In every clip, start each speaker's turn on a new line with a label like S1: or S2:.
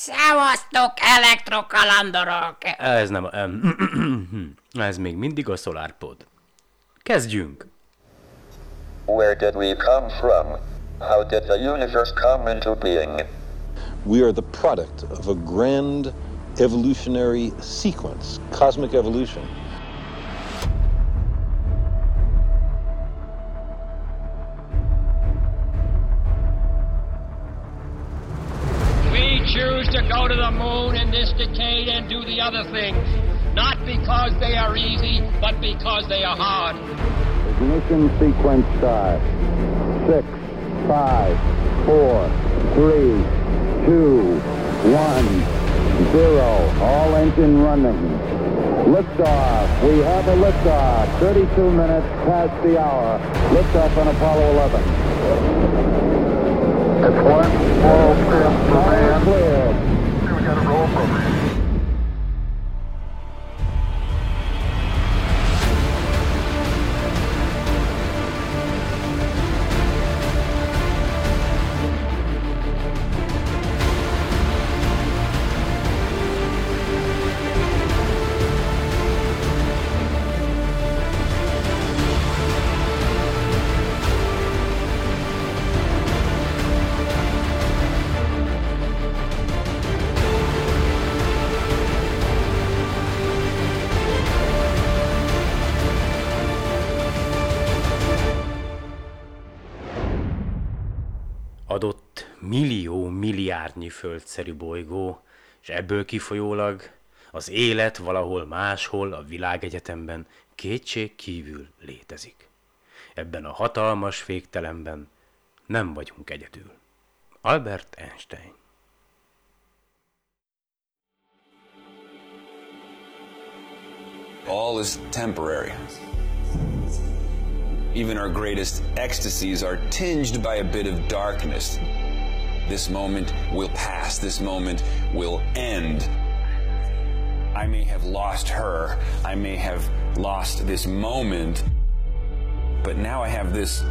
S1: Szevasztok, elektrokalandorok!
S2: Ez nem... em, Ez még mindig a SolarPod. Kezdjünk!
S3: Where did we come from? How did the universe come into being?
S4: We are the product of a grand evolutionary sequence, cosmic evolution.
S5: Because they are easy, but because they are hard.
S6: Ignition sequence start. Six, five, four, three, two, one, zero. All engine running. Liftoff. We have a liftoff. 32 minutes past the hour. Liftoff on Apollo 11. It's one small step for man. Clear. We got a roll program.
S2: Millió milliárdnyi földszerű bolygó, és ebből kifolyólag az élet valahol máshol a világegyetemben kétség kívül létezik. Ebben a hatalmas féktelemben nem vagyunk egyedül. Albert Einstein
S7: All is temporary. Even our greatest ecstasies are tinged by a bit of darkness. This moment will pass, this moment will end. I may have lost her, I may have lost this moment, but now I have this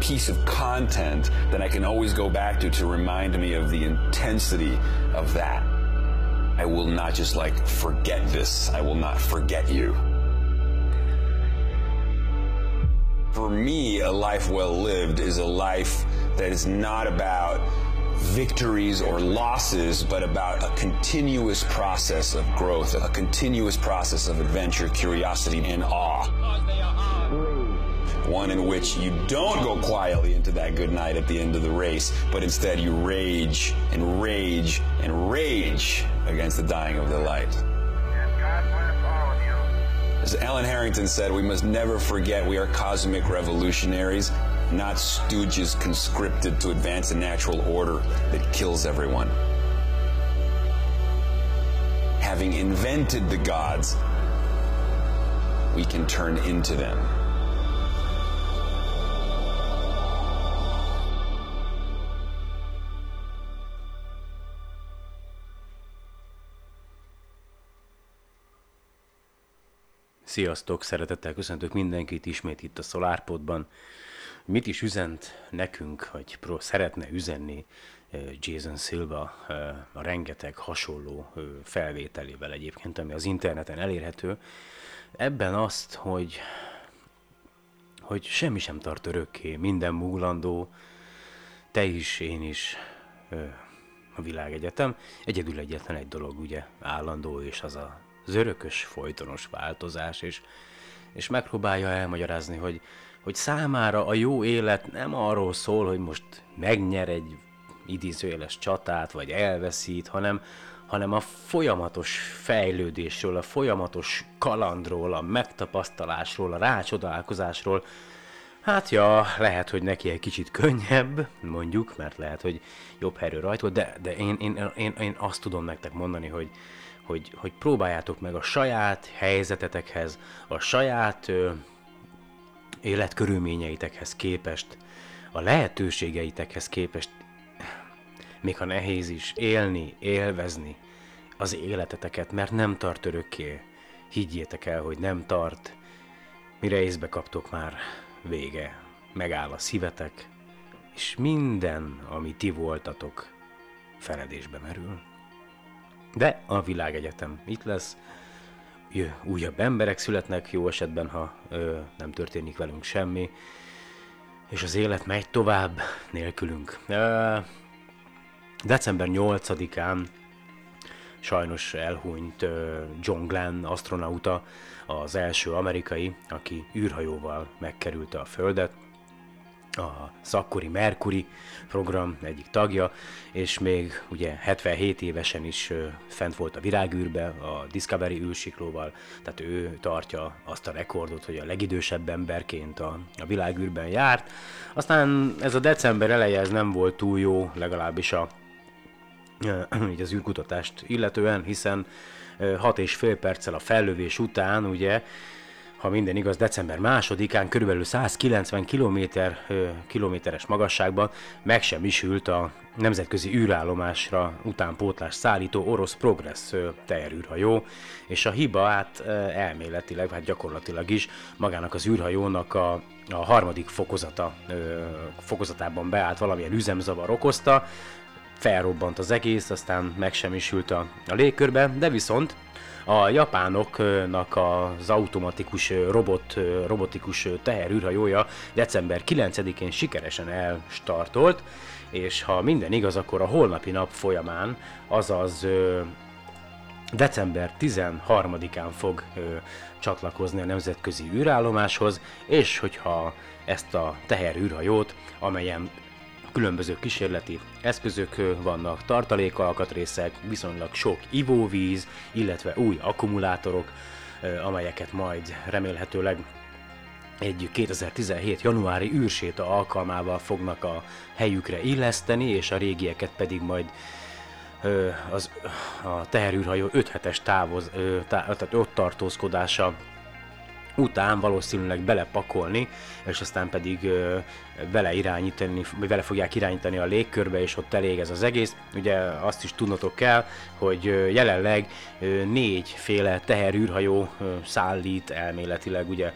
S7: piece of content that I can always go back to to remind me of the intensity of that. I will not just like forget this, I will not forget you. For me, a life well lived is a life that is not about victories or losses, but about a continuous process of growth, a continuous process of adventure, curiosity, and awe. One in which you don't go quietly into that good night at the end of the race, but instead you rage and rage and rage against the dying of the light. As Alan Harrington said, we must never forget we are cosmic revolutionaries, not stooges conscripted to advance a natural order that kills everyone. Having invented the gods, we can turn into them.
S2: Sziasztok, szeretettel köszöntök mindenkit ismét itt a SolarPodban. Mit is üzent nekünk, vagy szeretne üzenni Jason Silva a rengeteg hasonló felvételével egyébként, ami az interneten elérhető. Ebben azt, hogy, hogy semmi sem tart örökké, minden múlandó, te is, én is, a világegyetem. Egyedül egyetlen egy dolog ugye állandó, és az a, az örökös, folytonos változás, és, és megpróbálja elmagyarázni, hogy, hogy számára a jó élet nem arról szól, hogy most megnyer egy idézőjeles csatát, vagy elveszít, hanem, hanem a folyamatos fejlődésről, a folyamatos kalandról, a megtapasztalásról, a rácsodálkozásról, Hát ja, lehet, hogy neki egy kicsit könnyebb, mondjuk, mert lehet, hogy jobb herő rajta, de, de én, én, én, én azt tudom nektek mondani, hogy, hogy, hogy próbáljátok meg a saját helyzetetekhez, a saját ö, életkörülményeitekhez képest, a lehetőségeitekhez képest, még ha nehéz is, élni, élvezni az életeteket, mert nem tart örökké. Higgyétek el, hogy nem tart. Mire észbe kaptok már, vége. Megáll a szívetek, és minden, ami ti voltatok, feledésbe merül. De a világegyetem itt lesz, újabb emberek születnek, jó esetben, ha ö, nem történik velünk semmi, és az élet megy tovább nélkülünk. Ö, december 8-án sajnos elhunyt John Glenn, astronauta, az első amerikai, aki űrhajóval megkerülte a Földet, a szakkori Mercury program egyik tagja, és még ugye 77 évesen is fent volt a virágűrbe a Discovery űrsiklóval, tehát ő tartja azt a rekordot, hogy a legidősebb emberként a, a világűrben járt. Aztán ez a december eleje ez nem volt túl jó, legalábbis a, így az űrkutatást illetően, hiszen ö, hat és fél perccel a fellövés után ugye ha minden igaz, december másodikán körülbelül 190 km, kilométeres magasságban meg sem isült a nemzetközi űrállomásra utánpótlás szállító orosz Progress teherűrhajó, és a hiba hát elméletileg, hát gyakorlatilag is magának az űrhajónak a, a harmadik fokozata, fokozatában beállt valamilyen üzemzavar okozta, felrobbant az egész, aztán meg sem isült a, a légkörbe, de viszont a japánoknak az automatikus robot, robotikus teherűrhajója december 9-én sikeresen elstartolt, és ha minden igaz, akkor a holnapi nap folyamán, azaz december 13-án fog csatlakozni a nemzetközi űrállomáshoz, és hogyha ezt a teherűrhajót, amelyen különböző kísérleti eszközök vannak, tartalékalkatrészek, viszonylag sok ivóvíz, illetve új akkumulátorok, amelyeket majd remélhetőleg egy 2017. januári űrséta alkalmával fognak a helyükre illeszteni, és a régieket pedig majd az, a teherűrhajó 5 hetes távoz, tá, tehát ott tartózkodása után valószínűleg belepakolni, és aztán pedig ö, vele irányítani, vagy vele fogják irányítani a légkörbe, és ott elég ez az egész. Ugye azt is tudnotok kell, hogy jelenleg négyféle teherűrhajó szállít elméletileg, ugye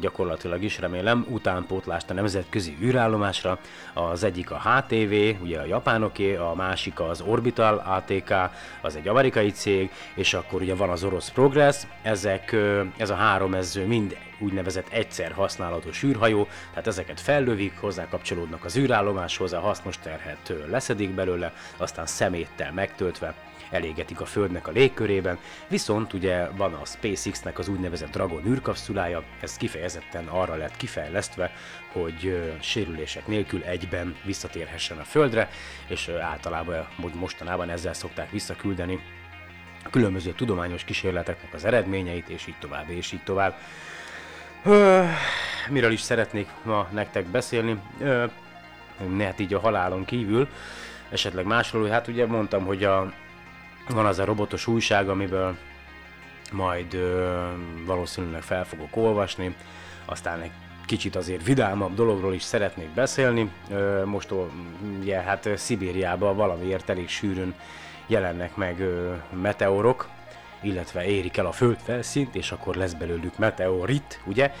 S2: gyakorlatilag is remélem, utánpótlást a nemzetközi űrállomásra. Az egyik a HTV, ugye a japánoké, a másik az Orbital ATK, az egy amerikai cég, és akkor ugye van az orosz Progress, ezek, ez a három, ez mind úgynevezett egyszer használatos űrhajó, tehát ezeket fellövik, hozzá kapcsolódnak az űrállomáshoz, a hasznos terhet leszedik belőle, aztán szeméttel megtöltve elégetik a Földnek a légkörében, viszont ugye van a SpaceX-nek az úgynevezett Dragon űrkapszulája, ez kifejezetten arra lett kifejlesztve, hogy sérülések nélkül egyben visszatérhessen a Földre, és általában, hogy mostanában ezzel szokták visszaküldeni a különböző tudományos kísérleteknek az eredményeit, és így tovább, és így tovább. Miről is szeretnék ma nektek beszélni? Ö, hát így a halálon kívül, esetleg másról, hát ugye mondtam, hogy a, van az a robotos újság, amiből majd ö, valószínűleg fel fogok olvasni, aztán egy kicsit azért vidámabb dologról is szeretnék beszélni. Ö, most ugye, hát Szibériában valamiért elég sűrűn jelennek meg ö, meteorok, illetve érik el a földfelszínt, és akkor lesz belőlük meteorit, ugye?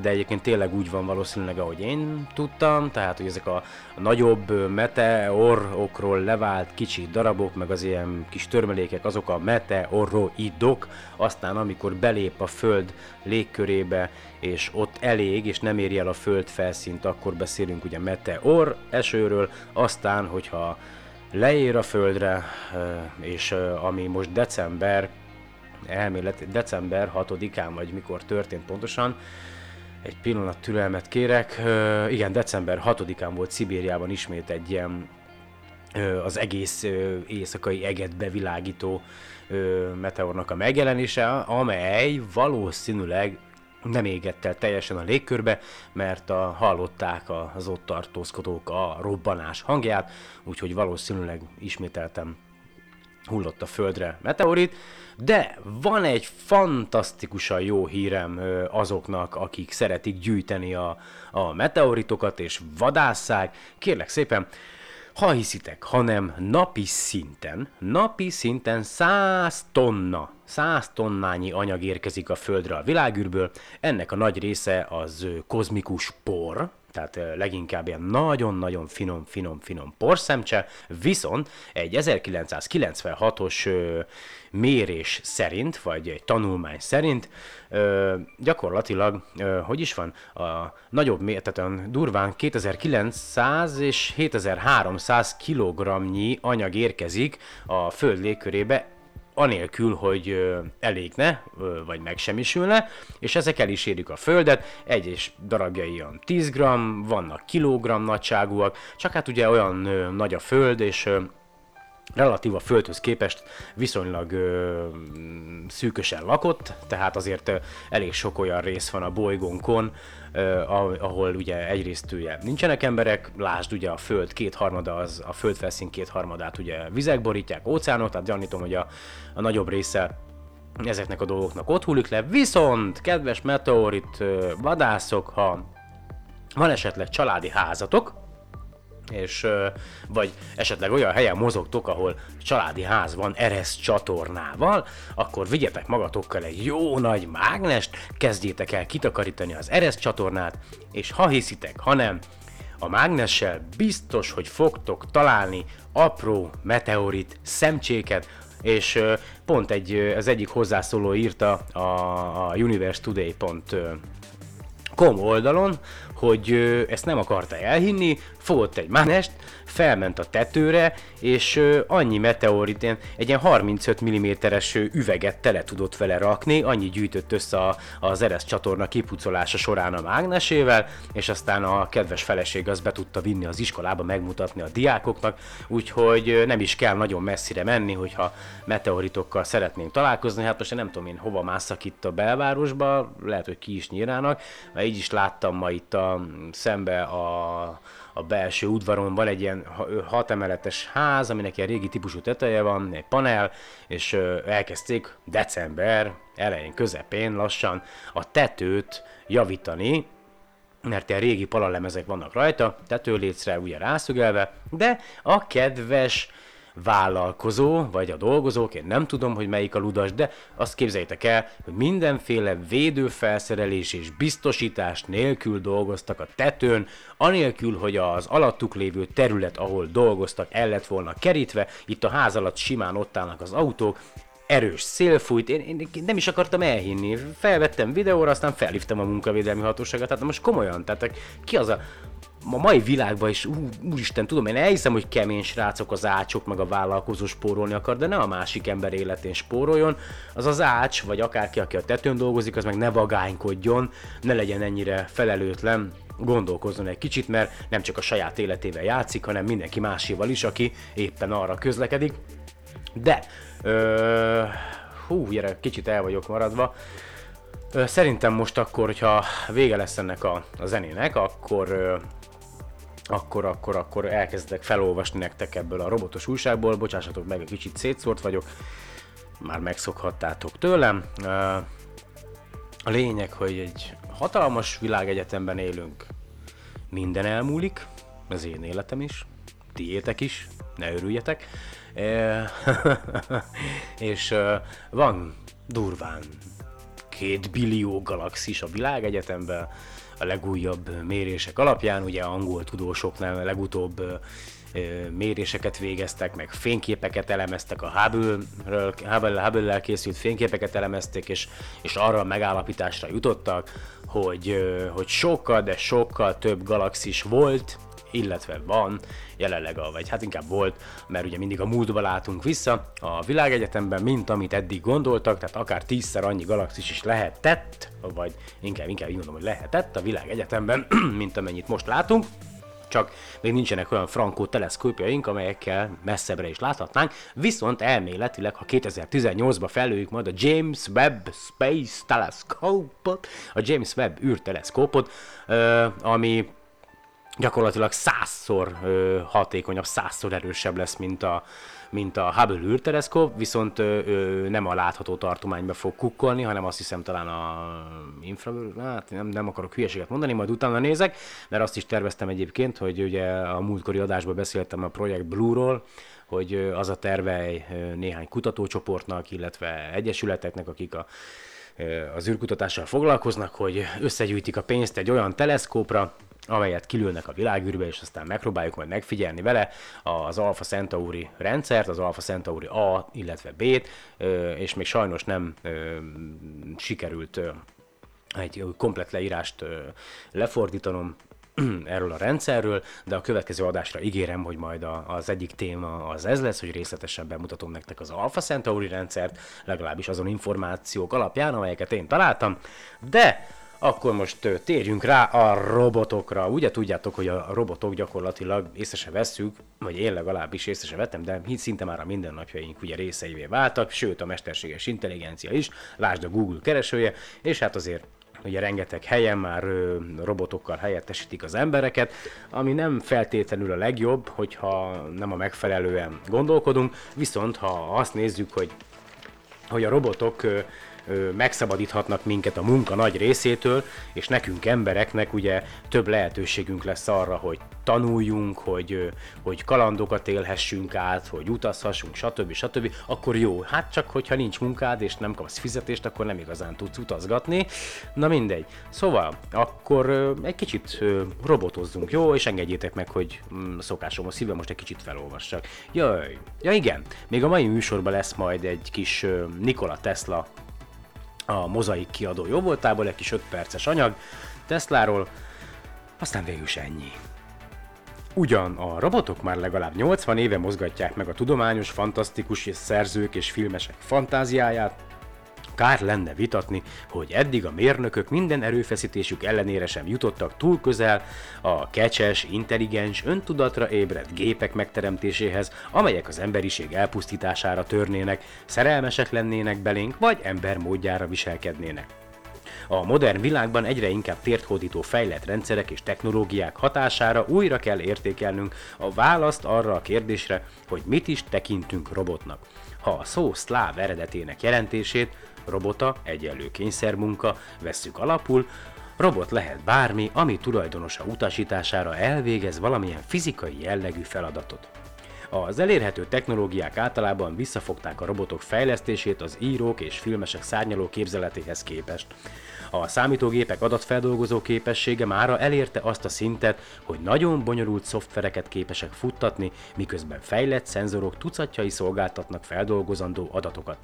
S2: De egyébként tényleg úgy van valószínűleg, ahogy én tudtam, tehát hogy ezek a, nagyobb meteorokról levált kicsi darabok, meg az ilyen kis törmelékek, azok a meteoroidok, aztán amikor belép a föld légkörébe, és ott elég, és nem éri el a föld felszínt, akkor beszélünk ugye meteor esőről, aztán, hogyha leér a földre, és ami most december, elmélet, december 6-án, vagy mikor történt pontosan, egy pillanat türelmet kérek, igen, december 6-án volt Szibériában ismét egy ilyen az egész éjszakai eget bevilágító meteornak a megjelenése, amely valószínűleg nem égett el teljesen a légkörbe, mert a, hallották az ott tartózkodók a robbanás hangját, úgyhogy valószínűleg ismételtem hullott a földre meteorit, de van egy fantasztikusan jó hírem azoknak, akik szeretik gyűjteni a, a meteoritokat és vadásszák. Kérlek szépen, ha hiszitek, hanem napi szinten, napi szinten 100 tonna, 100 tonnányi anyag érkezik a Földre a világűrből, ennek a nagy része az kozmikus por, tehát leginkább ilyen nagyon-nagyon finom, finom, finom porszemcse, viszont egy 1996-os ö, mérés szerint, vagy egy tanulmány szerint gyakorlatilag, hogy is van, a nagyobb mér, tehát olyan durván 2900 és 7300 kilogramnyi anyag érkezik a föld légkörébe anélkül, hogy elégne, vagy megsemmisülne, és ezek el is érik a földet, egyes darabjai olyan 10 g, vannak kilogramm nagyságúak, csak hát ugye olyan nagy a föld, és relatív a földhöz képest viszonylag ö, szűkösen lakott, tehát azért elég sok olyan rész van a bolygónkon, ö, ahol ugye egyrészt ugye nincsenek emberek, lásd ugye a föld kétharmada, az, a földfelszín kétharmadát ugye vizek borítják, óceánok, tehát gyanítom, hogy a, a nagyobb része ezeknek a dolgoknak ott hullik le, viszont kedves meteorit vadászok, ha van esetleg családi házatok, és vagy esetleg olyan helyen mozogtok, ahol családi ház van ereszt csatornával, akkor vigyetek magatokkal egy jó nagy mágnest, kezdjétek el kitakarítani az ereszt csatornát, és ha hiszitek, ha nem, a mágnessel biztos, hogy fogtok találni apró meteorit szemcséket, és pont egy, az egyik hozzászóló írta a, a universetoday.com oldalon, hogy ezt nem akarta elhinni, fogott egy mágnest, felment a tetőre, és annyi meteorit, egy ilyen 35 mm-es üveget tele tudott vele rakni, annyi gyűjtött össze a, az Ereszt csatorna kipucolása során a mágnesével, és aztán a kedves feleség az be tudta vinni az iskolába, megmutatni a diákoknak, úgyhogy nem is kell nagyon messzire menni, hogyha meteoritokkal szeretnénk találkozni, hát most nem tudom én hova másszak itt a belvárosba, lehet, hogy ki is nyírának, mert így is láttam ma itt a, szembe a, a belső udvaron. Van egy ilyen hat emeletes ház, aminek ilyen régi típusú teteje van, egy panel, és elkezdték december elején, közepén lassan a tetőt javítani, mert ilyen régi palalemezek vannak rajta, tetőlécre ugye rászögelve, de a kedves vállalkozó, vagy a dolgozók, én nem tudom, hogy melyik a ludas, de azt képzeljétek el, hogy mindenféle védőfelszerelés és biztosítás nélkül dolgoztak a tetőn, anélkül, hogy az alattuk lévő terület, ahol dolgoztak, el lett volna kerítve, itt a ház alatt simán ott állnak az autók, erős szél fújt, én, én nem is akartam elhinni. Felvettem videóra, aztán felhívtam a munkavédelmi hatóságot, tehát most komolyan, tehát ki az a a mai világban is, ú, úristen, tudom, én elhiszem, hogy kemény srácok az ácsok, meg a vállalkozó spórolni akar, de ne a másik ember életén spóroljon. Az az ács, vagy akárki, aki a tetőn dolgozik, az meg ne vagánykodjon, ne legyen ennyire felelőtlen, gondolkozzon egy kicsit, mert nem csak a saját életével játszik, hanem mindenki máséval is, aki éppen arra közlekedik. De, ö, hú, gyere, kicsit el vagyok maradva. Ö, szerintem most akkor, hogyha vége lesz ennek a, a zenének, akkor, ö, akkor, akkor, akkor elkezdek felolvasni nektek ebből a robotos újságból. Bocsássatok meg, egy kicsit szétszórt vagyok. Már megszokhattátok tőlem. A lényeg, hogy egy hatalmas világegyetemben élünk. Minden elmúlik, az én életem is, tiétek is, ne örüljetek. E, és ö, van durván két billió galaxis a világegyetemben, a legújabb mérések alapján, ugye angol tudósoknál legutóbb méréseket végeztek, meg fényképeket elemeztek, a Hubble-ről, Hubble, Hubble-lel készült fényképeket elemezték, és, és arra a megállapításra jutottak, hogy, hogy sokkal, de sokkal több galaxis volt, illetve van jelenleg, a, vagy hát inkább volt, mert ugye mindig a múltba látunk vissza a világegyetemben, mint amit eddig gondoltak, tehát akár tízszer annyi galaxis is lehetett, vagy inkább, inkább így mondom, hogy lehetett a világegyetemben, mint amennyit most látunk, csak még nincsenek olyan frankó teleszkópjaink, amelyekkel messzebbre is láthatnánk, viszont elméletileg, ha 2018-ba felőjük majd a James Webb Space Telescope-ot, a James Webb űrteleszkópot, ami gyakorlatilag százszor ö, hatékonyabb, százszor erősebb lesz, mint a, mint a Hubble űrteleszkóp, viszont ö, nem a látható tartományba fog kukkolni, hanem azt hiszem talán a infra, hát nem, nem akarok hülyeséget mondani, majd utána nézek, mert azt is terveztem egyébként, hogy ugye a múltkori adásban beszéltem a Projekt Blue-ról, hogy az a terve néhány kutatócsoportnak, illetve egyesületeknek, akik a az űrkutatással foglalkoznak, hogy összegyűjtik a pénzt egy olyan teleszkópra, amelyet kilőnek a világűrbe, és aztán megpróbáljuk majd megfigyelni vele az Alpha Centauri rendszert, az Alpha Centauri A, illetve B-t, és még sajnos nem sikerült egy komplet leírást lefordítanom erről a rendszerről, de a következő adásra ígérem, hogy majd az egyik téma az ez lesz, hogy részletesen bemutatom nektek az Alpha Centauri rendszert, legalábbis azon információk alapján, amelyeket én találtam, de akkor most térjünk rá a robotokra. Ugye tudjátok, hogy a robotok gyakorlatilag észre se vesszük, vagy én legalábbis észre se vettem, de szinte már a mindennapjaink ugye részeivé váltak, sőt a mesterséges intelligencia is, lásd a Google keresője, és hát azért ugye rengeteg helyen már ö, robotokkal helyettesítik az embereket, ami nem feltétlenül a legjobb, hogyha nem a megfelelően gondolkodunk, viszont ha azt nézzük, hogy hogy a robotok megszabadíthatnak minket a munka nagy részétől, és nekünk embereknek ugye több lehetőségünk lesz arra, hogy tanuljunk, hogy, hogy kalandokat élhessünk át, hogy utazhassunk, stb. stb. Akkor jó. Hát csak hogyha nincs munkád és nem kapsz fizetést, akkor nem igazán tudsz utazgatni. Na mindegy. Szóval, akkor egy kicsit robotozzunk, jó? És engedjétek meg, hogy mm, szokásom a szívem most egy kicsit felolvassak. Jaj, ja igen, még a mai műsorban lesz majd egy kis Nikola Tesla a mozaik kiadó jó voltából, egy kis 5 perces anyag Tesláról, aztán végül is ennyi. Ugyan a robotok már legalább 80 éve mozgatják meg a tudományos, fantasztikus és szerzők és filmesek fantáziáját, Kár lenne vitatni, hogy eddig a mérnökök minden erőfeszítésük ellenére sem jutottak túl közel a kecses, intelligens, öntudatra ébredt gépek megteremtéséhez, amelyek az emberiség elpusztítására törnének, szerelmesek lennének belénk, vagy ember módjára viselkednének. A modern világban egyre inkább térthódító fejlett rendszerek és technológiák hatására újra kell értékelnünk a választ arra a kérdésre, hogy mit is tekintünk robotnak. Ha a szó szláv eredetének jelentését, robota, egyenlő kényszermunka, vesszük alapul, robot lehet bármi, ami tulajdonosa utasítására elvégez valamilyen fizikai jellegű feladatot. Az elérhető technológiák általában visszafogták a robotok fejlesztését az írók és filmesek szárnyaló képzeletéhez képest. A számítógépek adatfeldolgozó képessége mára elérte azt a szintet, hogy nagyon bonyolult szoftvereket képesek futtatni, miközben fejlett szenzorok tucatjai szolgáltatnak feldolgozandó adatokat.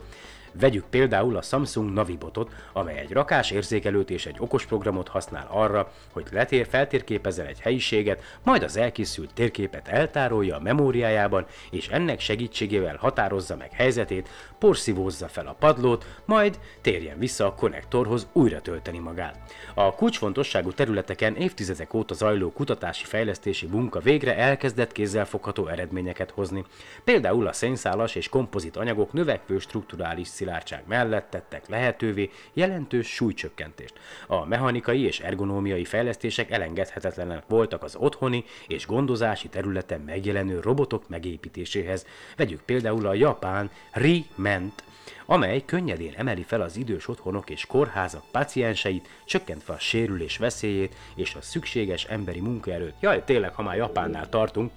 S2: Vegyük például a Samsung Navibotot, amely egy rakás érzékelőt és egy okos programot használ arra, hogy letér feltérképezzen egy helyiséget, majd az elkészült térképet eltárolja a memóriájában, és ennek segítségével határozza meg helyzetét, porszívózza fel a padlót, majd térjen vissza a konnektorhoz újra tölteni magát. A kulcsfontosságú területeken évtizedek óta zajló kutatási fejlesztési munka végre elkezdett kézzelfogható eredményeket hozni. Például a szénszálas és kompozit anyagok növekvő strukturális szilárdság mellett tettek lehetővé jelentős súlycsökkentést. A mechanikai és ergonómiai fejlesztések elengedhetetlenek voltak az otthoni és gondozási területen megjelenő robotok megépítéséhez. Vegyük például a japán Ri-ment, amely könnyedén emeli fel az idős otthonok és kórházak pacienseit, csökkentve a sérülés veszélyét és a szükséges emberi munkaerőt. Jaj, tényleg, ha már Japánnál tartunk,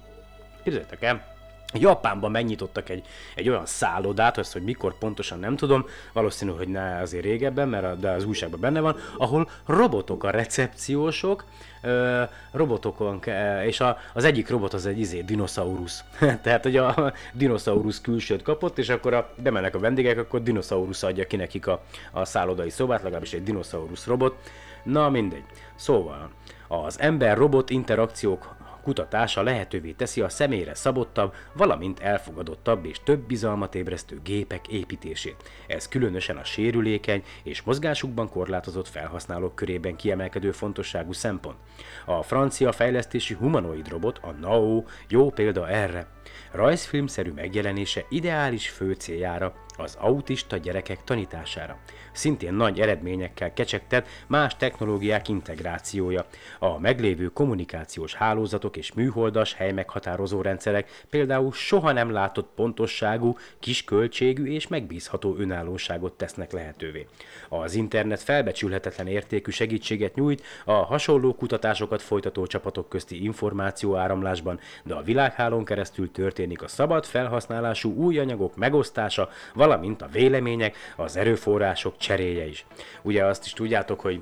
S2: képzeljétek el, Japánban megnyitottak egy, egy olyan szállodát, azt, hogy mikor pontosan nem tudom, valószínű, hogy ne azért régebben, mert de az újságban benne van, ahol robotok a recepciósok, ö, robotokon, és a, az egyik robot az egy izé, dinoszaurusz. Tehát, hogy a dinoszaurusz külsőt kapott, és akkor a, bemennek a vendégek, akkor dinoszaurusz adja ki nekik a, a szállodai szobát, legalábbis egy dinoszaurusz robot. Na mindegy. Szóval, az ember-robot interakciók kutatása lehetővé teszi a személyre szabottabb, valamint elfogadottabb és több bizalmat ébresztő gépek építését. Ez különösen a sérülékeny és mozgásukban korlátozott felhasználók körében kiemelkedő fontosságú szempont. A francia fejlesztési humanoid robot, a NAO, jó példa erre. Rajzfilmszerű megjelenése ideális fő céljára, az autista gyerekek tanítására. Szintén nagy eredményekkel kecsegtet más technológiák integrációja. A meglévő kommunikációs hálózatok és műholdas helymeghatározó rendszerek például soha nem látott pontosságú, kisköltségű és megbízható önállóságot tesznek lehetővé. Az internet felbecsülhetetlen értékű segítséget nyújt a hasonló kutatásokat folytató csapatok közti információáramlásban, de a világhálón keresztül történik a szabad felhasználású új anyagok megosztása, valamint a vélemények, az erőforrások cseréje is. Ugye azt is tudjátok, hogy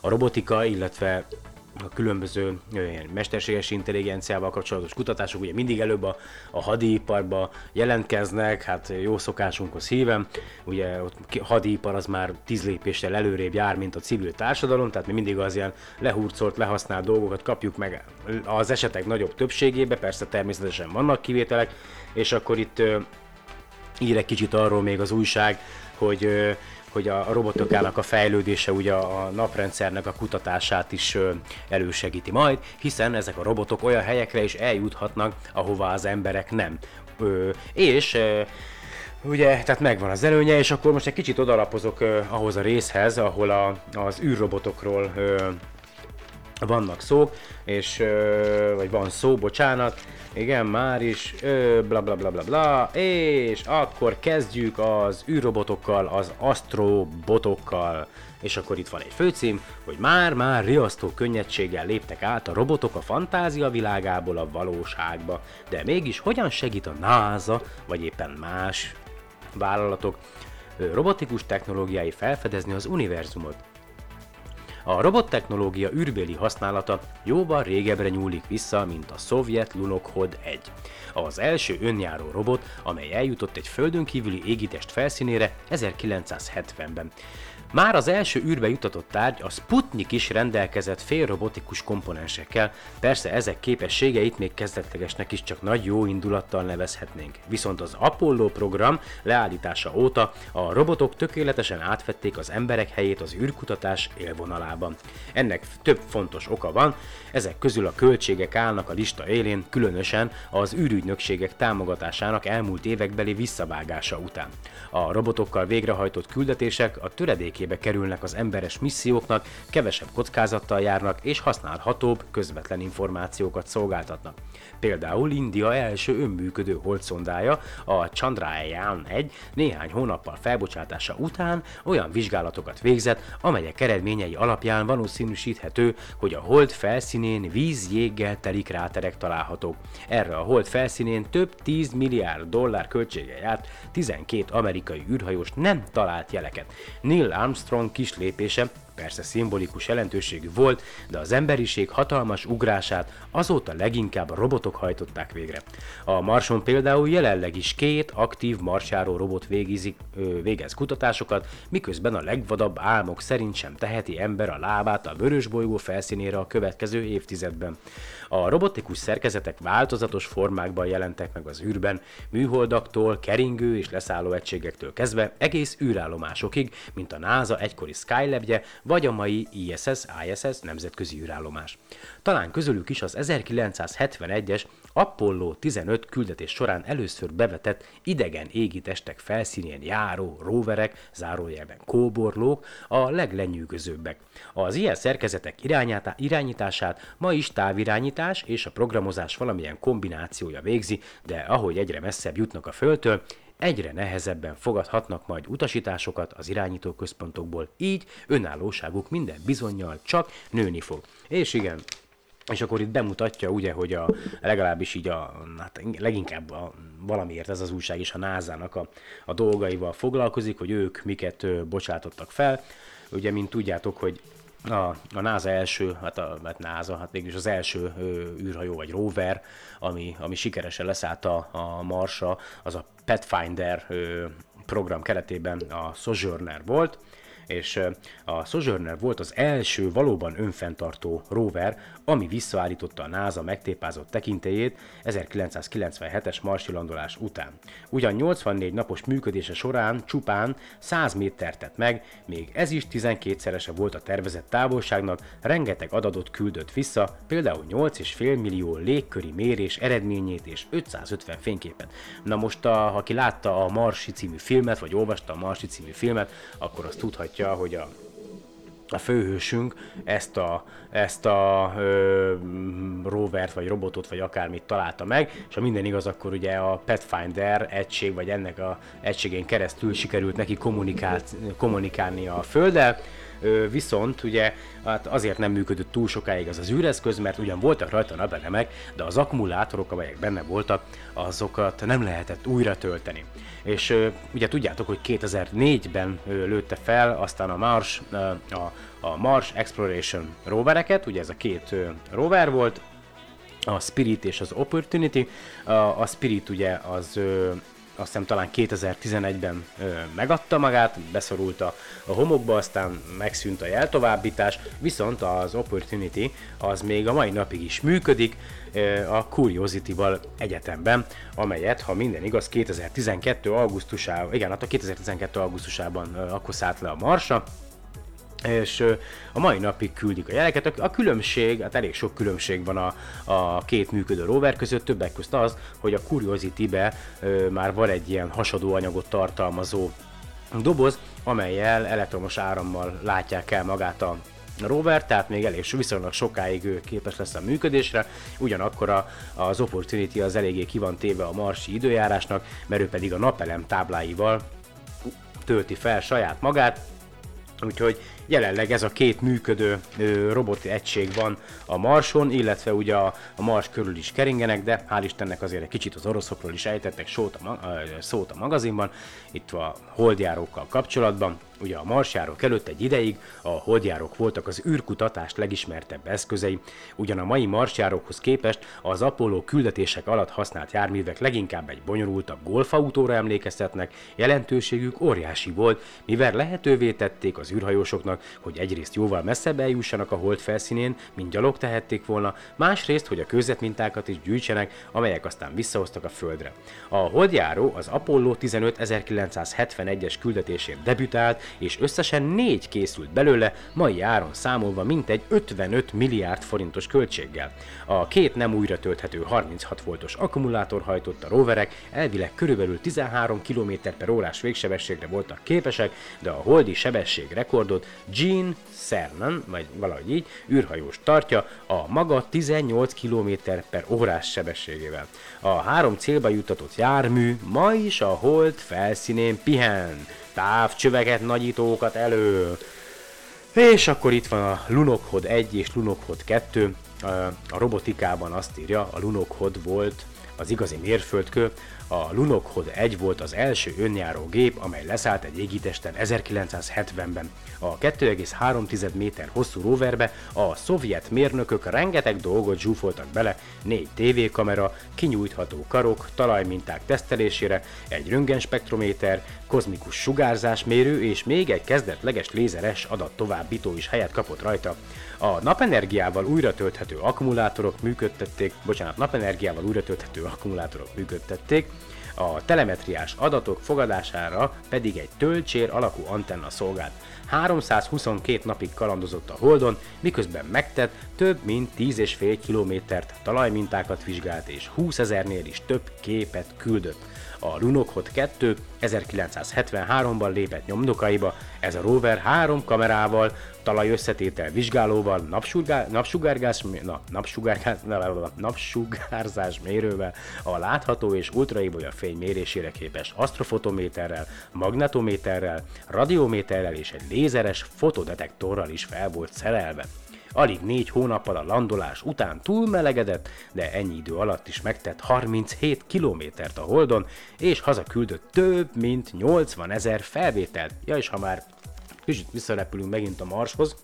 S2: a robotika, illetve a különböző mesterséges intelligenciával kapcsolatos kutatások ugye mindig előbb a, a hadiiparba jelentkeznek, hát jó szokásunkhoz híven, ugye ott hadipar az már tíz lépéssel előrébb jár, mint a civil társadalom, tehát mi mindig az ilyen lehurcolt, lehasznált dolgokat kapjuk meg az esetek nagyobb többségébe, persze természetesen vannak kivételek, és akkor itt ír egy kicsit arról még az újság, hogy hogy a robotokának a fejlődése ugye a naprendszernek a kutatását is elősegíti majd, hiszen ezek a robotok olyan helyekre is eljuthatnak, ahová az emberek nem. Ö, és Ugye, tehát megvan az előnye, és akkor most egy kicsit odalapozok ö, ahhoz a részhez, ahol a, az űrrobotokról ö, vannak szók, és, ö, vagy van szó, bocsánat, igen, már is, ö, bla bla bla bla bla, és akkor kezdjük az űrrobotokkal, az astrobotokkal, és akkor itt van egy főcím, hogy már-már riasztó könnyedséggel léptek át a robotok a fantázia világából a valóságba, de mégis hogyan segít a NASA, vagy éppen más vállalatok robotikus technológiái felfedezni az univerzumot? A robottechnológia űrbéli használata jóval régebbre nyúlik vissza, mint a szovjet Lunokhod 1. Az első önjáró robot, amely eljutott egy földön kívüli égitest felszínére 1970-ben. Már az első űrbe jutatott tárgy, a Sputnik is rendelkezett félrobotikus komponensekkel, persze ezek képességeit még kezdetlegesnek is csak nagy jó indulattal nevezhetnénk. Viszont az Apollo program leállítása óta a robotok tökéletesen átvették az emberek helyét az űrkutatás élvonalában. Ennek több fontos oka van, ezek közül a költségek állnak a lista élén, különösen az űrügynökségek támogatásának elmúlt évekbeli visszavágása után. A robotokkal végrehajtott küldetések a töredékébe kerülnek az emberes misszióknak, kevesebb kockázattal járnak és használhatóbb, közvetlen információkat szolgáltatnak. Például India első önműködő holdszondája, a Chandrayaan 1 néhány hónappal felbocsátása után olyan vizsgálatokat végzett, amelyek eredményei alapján valószínűsíthető, hogy a hold felszínén víz-jéggel teli kráterek találhatók. Erre a hold felszínén több 10 milliárd dollár költsége járt, 12 amerikai űrhajós nem talált jeleket. Neil Armstrong kis lépése persze szimbolikus jelentőségű volt, de az emberiség hatalmas ugrását azóta leginkább a robotok hajtották végre. A Marson például jelenleg is két aktív marsjáró robot végizik, ö, végez kutatásokat, miközben a legvadabb álmok szerint sem teheti ember a lábát a vörös bolygó felszínére a következő évtizedben. A robotikus szerkezetek változatos formákban jelentek meg az űrben, műholdaktól, keringő és leszálló egységektől kezdve egész űrállomásokig, mint a NASA egykori Skylabje, vagy a mai ISS, ISS nemzetközi űrállomás. Talán közülük is az 1971-es Apollo 15 küldetés során először bevetett idegen égi testek felszínén járó roverek, zárójelben kóborlók a leglenyűgözőbbek. Az ilyen szerkezetek irányítását ma is távirányítás és a programozás valamilyen kombinációja végzi, de ahogy egyre messzebb jutnak a Földtől, egyre nehezebben fogadhatnak majd utasításokat az irányítóközpontokból, így önállóságuk minden bizonyal csak nőni fog. És igen, és akkor itt bemutatja ugye, hogy a, legalábbis így a, hát leginkább a, valamiért ez az újság is a NASA-nak a, a dolgaival foglalkozik, hogy ők miket bocsátottak fel. Ugye, mint tudjátok, hogy a, a NASA első, hát a hát NASA, hát mégis az első ö, űrhajó vagy rover, ami, ami sikeresen leszállt a, a Marsra, az a Pathfinder ö, program keretében a Sojourner volt, és a Sojourner volt az első valóban önfenntartó rover, ami visszaállította a NASA megtépázott tekintélyét 1997-es marsilandolás után. Ugyan 84 napos működése során csupán 100 méter tett meg, még ez is 12-szerese volt a tervezett távolságnak, rengeteg adatot küldött vissza, például 8,5 millió légköri mérés eredményét és 550 fényképet. Na most, a, aki látta a Marsi című filmet, vagy olvasta a Marsi című filmet, akkor azt tudhatja, hogy a a főhősünk ezt a, ezt a ö, rovert, vagy robotot, vagy akármit találta meg, és ha minden igaz, akkor ugye a Pathfinder egység, vagy ennek a egységén keresztül sikerült neki kommunikál, kommunikálni a Földdel, viszont ugye hát azért nem működött túl sokáig az az űreszköz, mert ugyan voltak rajta napelemek, de az akkumulátorok, amelyek benne voltak, azokat nem lehetett újra tölteni. És ugye tudjátok, hogy 2004-ben ö, lőtte fel aztán a Mars, a, a Mars Exploration rovereket, ugye ez a két rover volt, a Spirit és az Opportunity. A, a Spirit ugye az azt hiszem talán 2011-ben ö, megadta magát, beszorult a, a homokba, aztán megszűnt a jeltovábbítás, viszont az Opportunity az még a mai napig is működik ö, a Curiosity-val egyetemben, amelyet, ha minden igaz, 2012. augusztusában, igen, hát a 2012. augusztusában ö, akkor szállt le a Marsra, és a mai napig küldik a jeleket. A, különbség, hát elég sok különbség van a, a két működő rover között, többek között az, hogy a Curiosity-be ö, már van egy ilyen hasadó anyagot tartalmazó doboz, amelyel elektromos árammal látják el magát a rover, tehát még elég viszonylag sokáig ő képes lesz a működésre, ugyanakkor a, az Opportunity az eléggé ki van téve a marsi időjárásnak, mert ő pedig a napelem tábláival tölti fel saját magát, Úgyhogy jelenleg ez a két működő robot egység van a Marson, illetve ugye a, Mars körül is keringenek, de hál' Istennek azért egy kicsit az oroszokról is ejtettek szót a, szót a magazinban, itt a holdjárókkal kapcsolatban. Ugye a marsjárók előtt egy ideig a holdjárók voltak az űrkutatás legismertebb eszközei, ugyan a mai marsjárókhoz képest az Apollo küldetések alatt használt járművek leginkább egy bonyolultabb golfautóra emlékeztetnek, jelentőségük óriási volt, mivel lehetővé tették az űrhajósoknak, hogy egyrészt jóval messzebb eljussanak a hold felszínén, mint gyalog tehették volna, másrészt, hogy a kőzetmintákat is gyűjtsenek, amelyek aztán visszahoztak a Földre. A holdjáró az Apollo 15 1971-es küldetésén debütált, és összesen négy készült belőle, mai áron számolva mintegy 55 milliárd forintos költséggel. A két nem újra tölthető 36 voltos akkumulátor hajtott a roverek, elvileg körülbelül 13 km per órás végsebességre voltak képesek, de a holdi sebesség rekordot Gene Cernan, vagy valahogy így, űrhajós tartja a maga 18 km per órás sebességével. A három célba juttatott jármű ma is a hold felszínén pihen, távcsöveket, nagyítókat elő. És akkor itt van a Lunokhod 1 és Lunokhod 2. A robotikában azt írja, a Lunokhod volt az igazi mérföldkő. A Lunokhod 1 volt az első önjáró gép, amely leszállt egy égitesten 1970-ben. A 2,3 méter hosszú roverbe a szovjet mérnökök rengeteg dolgot zsúfoltak bele, négy tévékamera, kinyújtható karok, talajminták tesztelésére, egy röntgenspektrométer, kozmikus sugárzásmérő és még egy kezdetleges lézeres adat továbbító is helyet kapott rajta. A napenergiával újra tölthető akkumulátorok működtették, bocsánat, napenergiával újra tölthető akkumulátorok működtették, a telemetriás adatok fogadására pedig egy töltsér alakú antenna szolgált. 322 napig kalandozott a Holdon, miközben megtett több mint 10,5 kilométert talajmintákat vizsgált és 20 ezernél is több képet küldött. A Lunokhod 2 1973-ban lépett nyomdokaiba, ez a rover három kamerával, talajösszetétel vizsgálóval, napsugár, napsugárgás, na, napsugárgás, na, na, na, napsugárzás mérővel, a látható és ultraibolya fény mérésére képes asztrofotométerrel, magnetométerrel, radiométerrel és egy lézeres fotodetektorral is fel volt szerelve. Alig négy hónappal a landolás után túlmelegedett, de ennyi idő alatt is megtett 37 kilométert a Holdon, és hazaküldött több mint 80 ezer felvételt. Ja, és ha már kicsit visszarepülünk megint a Marshoz,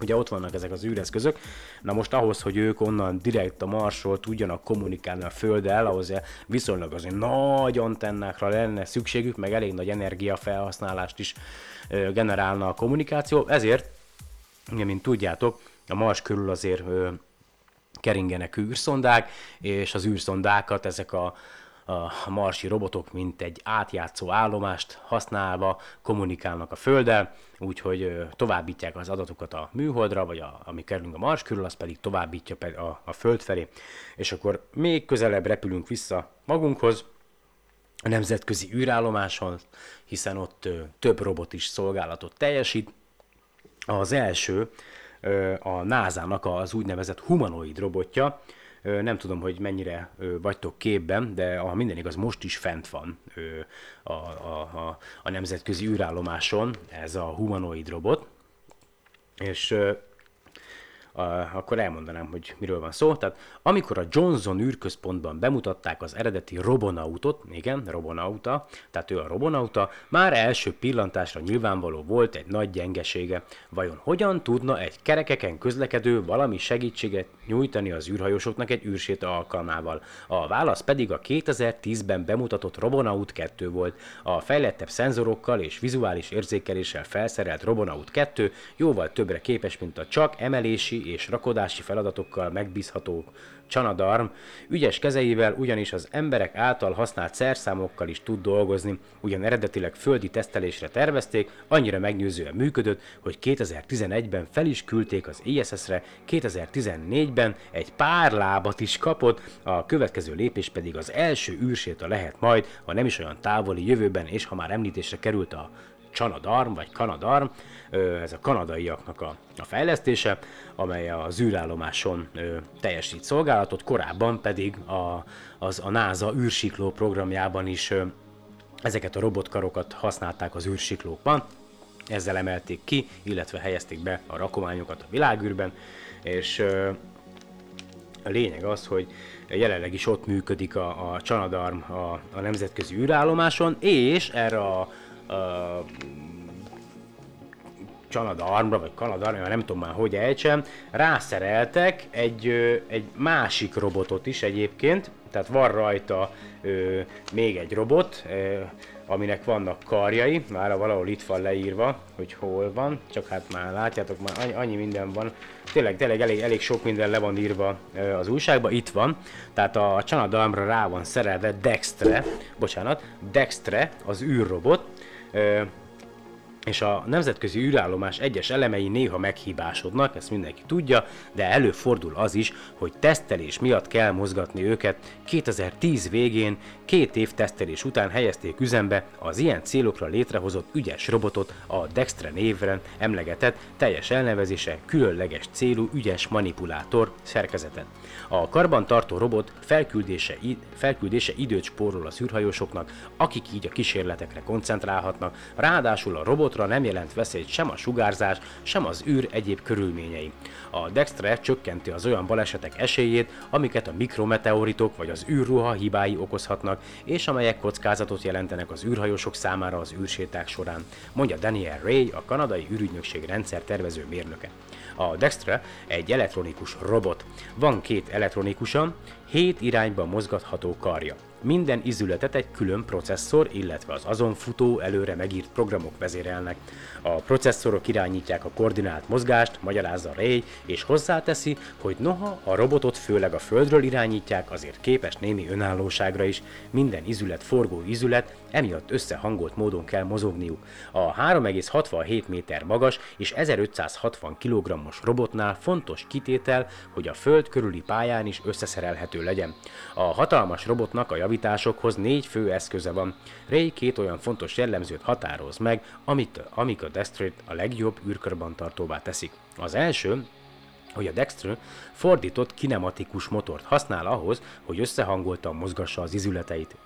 S2: Ugye ott vannak ezek az űreszközök, na most ahhoz, hogy ők onnan direkt a Marsról tudjanak kommunikálni a Földdel, ahhoz viszonylag azért nagy antennákra lenne szükségük, meg elég nagy energiafelhasználást is generálna a kommunikáció, ezért, ugye, mint tudjátok, a Mars körül azért ö, keringenek űrszondák, és az űrszondákat ezek a, a marsi robotok, mint egy átjátszó állomást használva kommunikálnak a Földdel, úgyhogy továbbítják az adatokat a műholdra, vagy a, ami kerülünk a Mars körül, az pedig továbbítja a, a Föld felé. És akkor még közelebb repülünk vissza magunkhoz, a nemzetközi űrállomáson, hiszen ott több robot is szolgálatot teljesít. Az első a NASA-nak az úgynevezett humanoid robotja. Nem tudom, hogy mennyire vagytok képben, de ha minden igaz, most is fent van a, a, a, a nemzetközi űrállomáson ez a humanoid robot. És a, akkor elmondanám, hogy miről van szó. Tehát amikor a Johnson űrközpontban bemutatták az eredeti Robonautot, igen, Robonauta, tehát ő a Robonauta, már első pillantásra nyilvánvaló volt egy nagy gyengesége. Vajon hogyan tudna egy kerekeken közlekedő valami segítséget nyújtani az űrhajósoknak egy űrséta alkalmával? A válasz pedig a 2010-ben bemutatott Robonaut 2 volt. A fejlettebb szenzorokkal és vizuális érzékeléssel felszerelt Robonaut 2 jóval többre képes, mint a csak emelési és rakodási feladatokkal megbízható Csanadarm ügyes kezeivel ugyanis az emberek által használt szerszámokkal is tud dolgozni, ugyan eredetileg földi tesztelésre tervezték, annyira meggyőzően működött, hogy 2011-ben fel is küldték az ISS-re, 2014-ben egy pár lábat is kapott, a következő lépés pedig az első űrséta lehet majd, ha nem is olyan távoli jövőben, és ha már említésre került a Csanadarm, vagy Kanadarm, ez a kanadaiaknak a, a fejlesztése, amely az űrállomáson teljesít szolgálatot, korábban pedig a, az a NASA űrsikló programjában is ö, ezeket a robotkarokat használták az űrsiklókban, ezzel emelték ki, illetve helyezték be a rakományokat a világűrben, és ö, a lényeg az, hogy jelenleg is ott működik a, a Csanadarm a, a nemzetközi űrállomáson, és erre a, a Csanadarmra, vagy Kanadarmra, nem tudom már hogy ejtsem, rászereltek egy, ö, egy másik robotot is egyébként, tehát van rajta ö, még egy robot, ö, aminek vannak karjai, már valahol itt van leírva, hogy hol van, csak hát már látjátok, már annyi, minden van, tényleg, tényleg elég, elég sok minden le van írva az újságban, itt van, tehát a Csanadarmra rá van szerelve Dextre, bocsánat, Dextre, az űrrobot, Eh, és a nemzetközi űrállomás egyes elemei néha meghibásodnak, ezt mindenki tudja, de előfordul az is, hogy tesztelés miatt kell mozgatni őket. 2010 végén, két év tesztelés után helyezték üzembe az ilyen célokra létrehozott ügyes robotot, a Dextre névren emlegetett teljes elnevezése különleges célú ügyes manipulátor szerkezetet. A karbantartó robot felküldése, felküldése időt spórol az űrhajósoknak, akik így a kísérletekre koncentrálhatnak, ráadásul a robotra nem jelent veszélyt sem a sugárzás, sem az űr egyéb körülményei. A Dextre csökkenti az olyan balesetek esélyét, amiket a mikrometeoritok vagy az űrruha hibái okozhatnak, és amelyek kockázatot jelentenek az űrhajósok számára az űrséták során, mondja Daniel Ray, a kanadai űrügynökség rendszer tervező mérnöke. A Dextre egy elektronikus robot. Van két elektronikusan, hét irányban mozgatható karja. Minden izületet egy külön processzor, illetve az azon futó, előre megírt programok vezérelnek. A processzorok irányítják a koordinált mozgást, magyarázza Ray, és hozzáteszi, hogy noha a robotot főleg a földről irányítják, azért képes némi önállóságra is. Minden izület forgó izület, emiatt összehangolt módon kell mozogniuk. A 3,67 méter magas és 1560 kg-os robotnál fontos kitétel, hogy a föld körüli pályán is összeszerelhető legyen. A hatalmas robotnak a javításokhoz négy fő eszköze van. Ray két olyan fontos jellemzőt határoz meg, amit, amik a Destrait a legjobb űrkarbantartóvá teszik. Az első, hogy a Dexter fordított kinematikus motort használ ahhoz, hogy összehangoltan mozgassa az izületeit.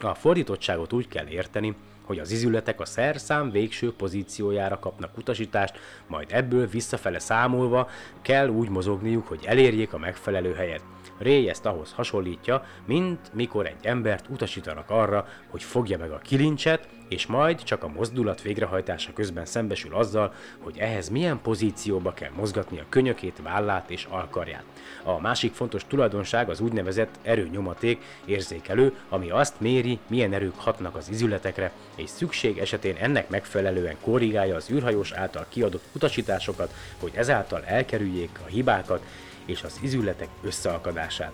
S2: A fordítottságot úgy kell érteni, hogy az izületek a szerszám végső pozíciójára kapnak utasítást, majd ebből visszafele számolva kell úgy mozogniuk, hogy elérjék a megfelelő helyet. Ray ezt ahhoz hasonlítja, mint mikor egy embert utasítanak arra, hogy fogja meg a kilincset, és majd csak a mozdulat végrehajtása közben szembesül azzal, hogy ehhez milyen pozícióba kell mozgatni a könyökét, vállát és alkarját. A másik fontos tulajdonság az úgynevezett erőnyomaték érzékelő, ami azt méri, milyen erők hatnak az izületekre, és szükség esetén ennek megfelelően korrigálja az űrhajós által kiadott utasításokat, hogy ezáltal elkerüljék a hibákat és az izületek összeakadását.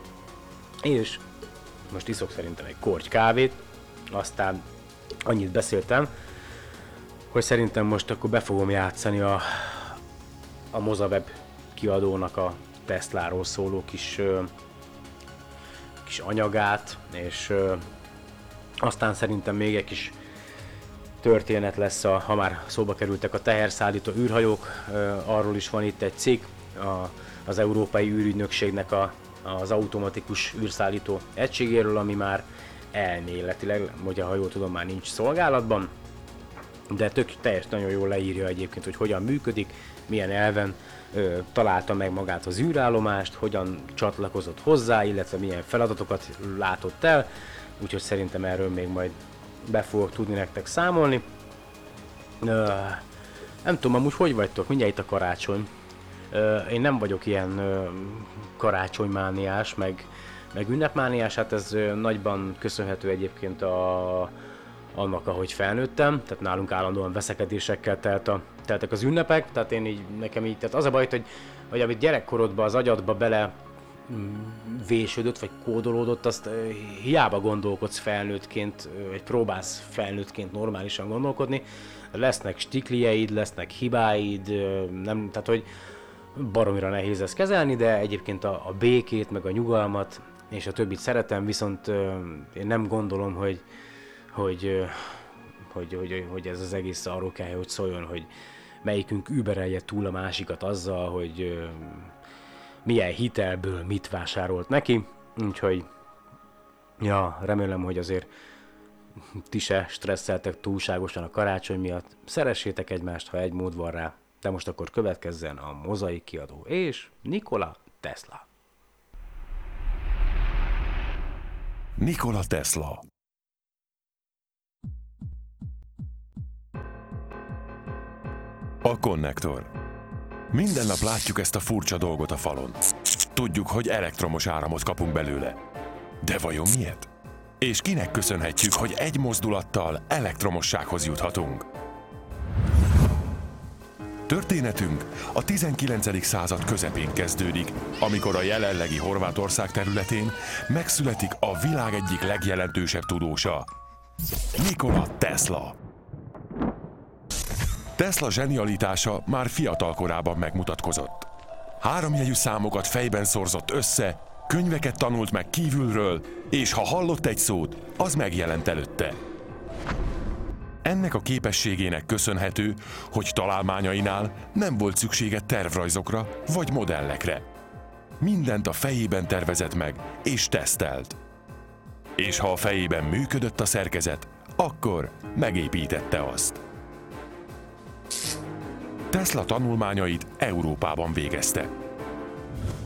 S2: És most iszok szerintem egy korty kávét, aztán annyit beszéltem, hogy szerintem most akkor be fogom játszani a, a Mozaweb kiadónak a Tesláról szóló kis, kis anyagát, és aztán szerintem még egy kis történet lesz, a, ha már szóba kerültek a teherszállító űrhajók, arról is van itt egy cikk, a, az Európai űrügynökségnek a, az automatikus űrszállító egységéről, ami már elméletileg, ha jól tudom, már nincs szolgálatban, de tök teljes nagyon jól leírja egyébként, hogy hogyan működik, milyen elven ö, találta meg magát az űrállomást, hogyan csatlakozott hozzá, illetve milyen feladatokat látott el, úgyhogy szerintem erről még majd be fogok tudni nektek számolni. Ö, nem tudom, amúgy hogy vagytok, mindjárt itt a karácsony. Ö, én nem vagyok ilyen ö, karácsonymániás, meg, meg ünnepmániás, hát ez ö, nagyban köszönhető egyébként a, annak, ahogy felnőttem, tehát nálunk állandóan veszekedésekkel telt a, teltek az ünnepek, tehát én így, nekem így, tehát az a baj, hogy, hogy amit gyerekkorodban az agyadba bele vésődött, vagy kódolódott, azt hiába gondolkodsz felnőttként, vagy próbálsz felnőttként normálisan gondolkodni, lesznek stiklijeid, lesznek hibáid, nem, tehát hogy baromira nehéz ezt kezelni, de egyébként a, a békét, meg a nyugalmat, és a többit szeretem, viszont én nem gondolom, hogy, hogy, hogy, hogy, hogy ez az egész arról kell, hogy szóljon, hogy melyikünk überelje túl a másikat azzal, hogy milyen hitelből mit vásárolt neki, úgyhogy ja, remélem, hogy azért ti se stresszeltek túlságosan a karácsony miatt. Szeressétek egymást, ha egy mód van rá. De most akkor következzen a mozaik kiadó és Nikola Tesla.
S8: Nikola Tesla. A konnektor. Minden nap látjuk ezt a furcsa dolgot a falon. Tudjuk, hogy elektromos áramot kapunk belőle. De vajon miért? És kinek köszönhetjük, hogy egy mozdulattal elektromossághoz juthatunk? Történetünk a 19. század közepén kezdődik, amikor a jelenlegi Horvátország területén megszületik a világ egyik legjelentősebb tudósa, Nikola Tesla. Tesla zsenialitása már fiatal korában megmutatkozott. Háromjegyű számokat fejben szorzott össze, könyveket tanult meg kívülről, és ha hallott egy szót, az megjelent előtte. Ennek a képességének köszönhető, hogy találmányainál nem volt szüksége tervrajzokra vagy modellekre. Mindent a fejében tervezett meg és tesztelt. És ha a fejében működött a szerkezet, akkor megépítette azt. Tesla tanulmányait Európában végezte.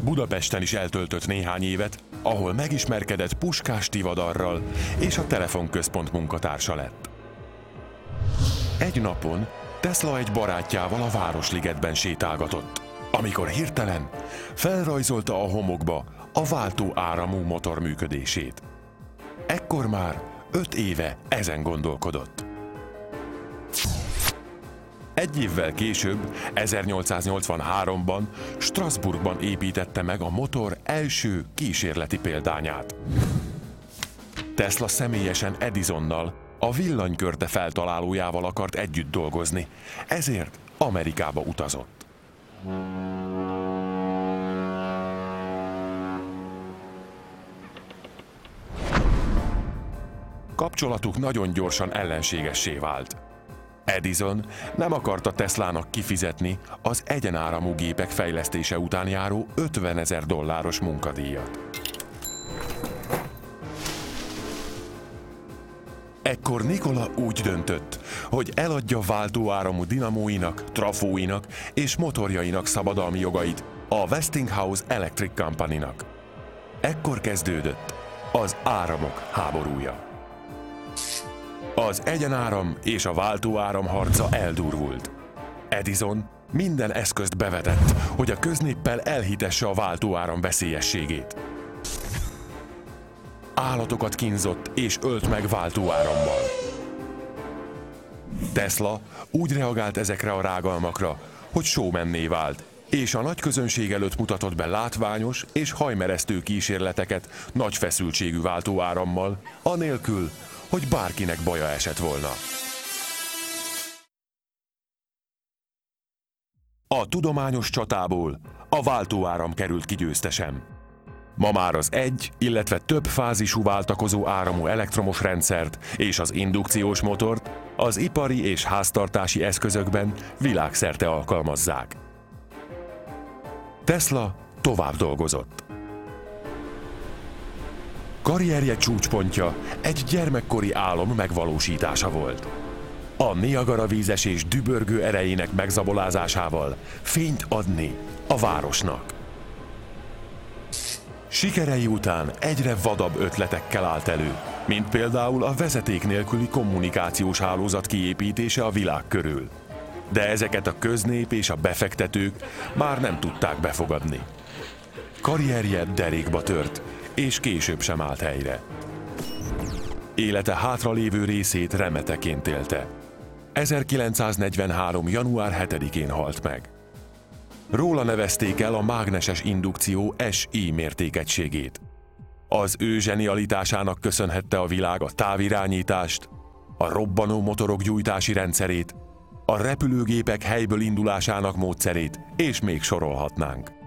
S8: Budapesten is eltöltött néhány évet, ahol megismerkedett Puskás Tivadarral és a telefonközpont munkatársa lett. Egy napon Tesla egy barátjával a Városligetben sétálgatott, amikor hirtelen felrajzolta a homokba a váltó áramú motor működését. Ekkor már öt éve ezen gondolkodott. Egy évvel később, 1883-ban Strasbourgban építette meg a motor első kísérleti példányát. Tesla személyesen Edisonnal, a villanykörte feltalálójával akart együtt dolgozni, ezért Amerikába utazott. Kapcsolatuk nagyon gyorsan ellenségessé vált. Edison nem akarta Teslának kifizetni az egyenáramú gépek fejlesztése után járó 50 ezer dolláros munkadíjat. Ekkor Nikola úgy döntött, hogy eladja váltóáramú dinamóinak, trafóinak és motorjainak szabadalmi jogait a Westinghouse Electric Company-nak. Ekkor kezdődött az áramok háborúja. Az egyenáram és a váltóáram harca eldurvult. Edison minden eszközt bevetett, hogy a köznéppel elhitesse a váltóáram veszélyességét. Állatokat kínzott és ölt meg váltóárammal. Tesla úgy reagált ezekre a rágalmakra, hogy showmenné vált, és a nagy közönség előtt mutatott be látványos és hajmeresztő kísérleteket nagy feszültségű váltóárammal, anélkül, hogy bárkinek baja esett volna. A tudományos csatából a váltóáram került ki. Ma már az egy, illetve több fázisú váltakozó áramú elektromos rendszert és az indukciós motort az ipari és háztartási eszközökben világszerte alkalmazzák. Tesla tovább dolgozott. Karrierje csúcspontja egy gyermekkori álom megvalósítása volt. a Niagara vízesés dübörgő erejének megzabolázásával fényt adni a városnak. Sikerei után egyre vadabb ötletekkel állt elő, mint például a vezeték nélküli kommunikációs hálózat kiépítése a világ körül. De ezeket a köznép és a befektetők már nem tudták befogadni. Karrierje derékba tört, és később sem állt helyre. Élete hátralévő részét remeteként élte. 1943. január 7-én halt meg. Róla nevezték el a mágneses indukció SI mértékegységét. Az ő zsenialitásának köszönhette a világ a távirányítást, a robbanó motorok gyújtási rendszerét, a repülőgépek helyből indulásának módszerét, és még sorolhatnánk.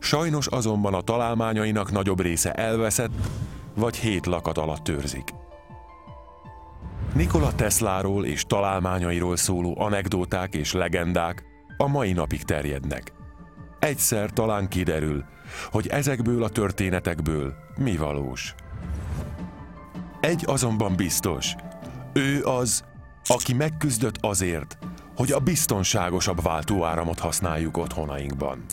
S8: Sajnos azonban a találmányainak nagyobb része elveszett, vagy hét lakat alatt őrzik. Nikola Tesláról és találmányairól szóló anekdóták és legendák a mai napig terjednek. Egyszer talán kiderül, hogy ezekből a történetekből mi valós. Egy azonban biztos, ő az, aki megküzdött azért, hogy a biztonságosabb váltóáramot használjuk otthonainkban.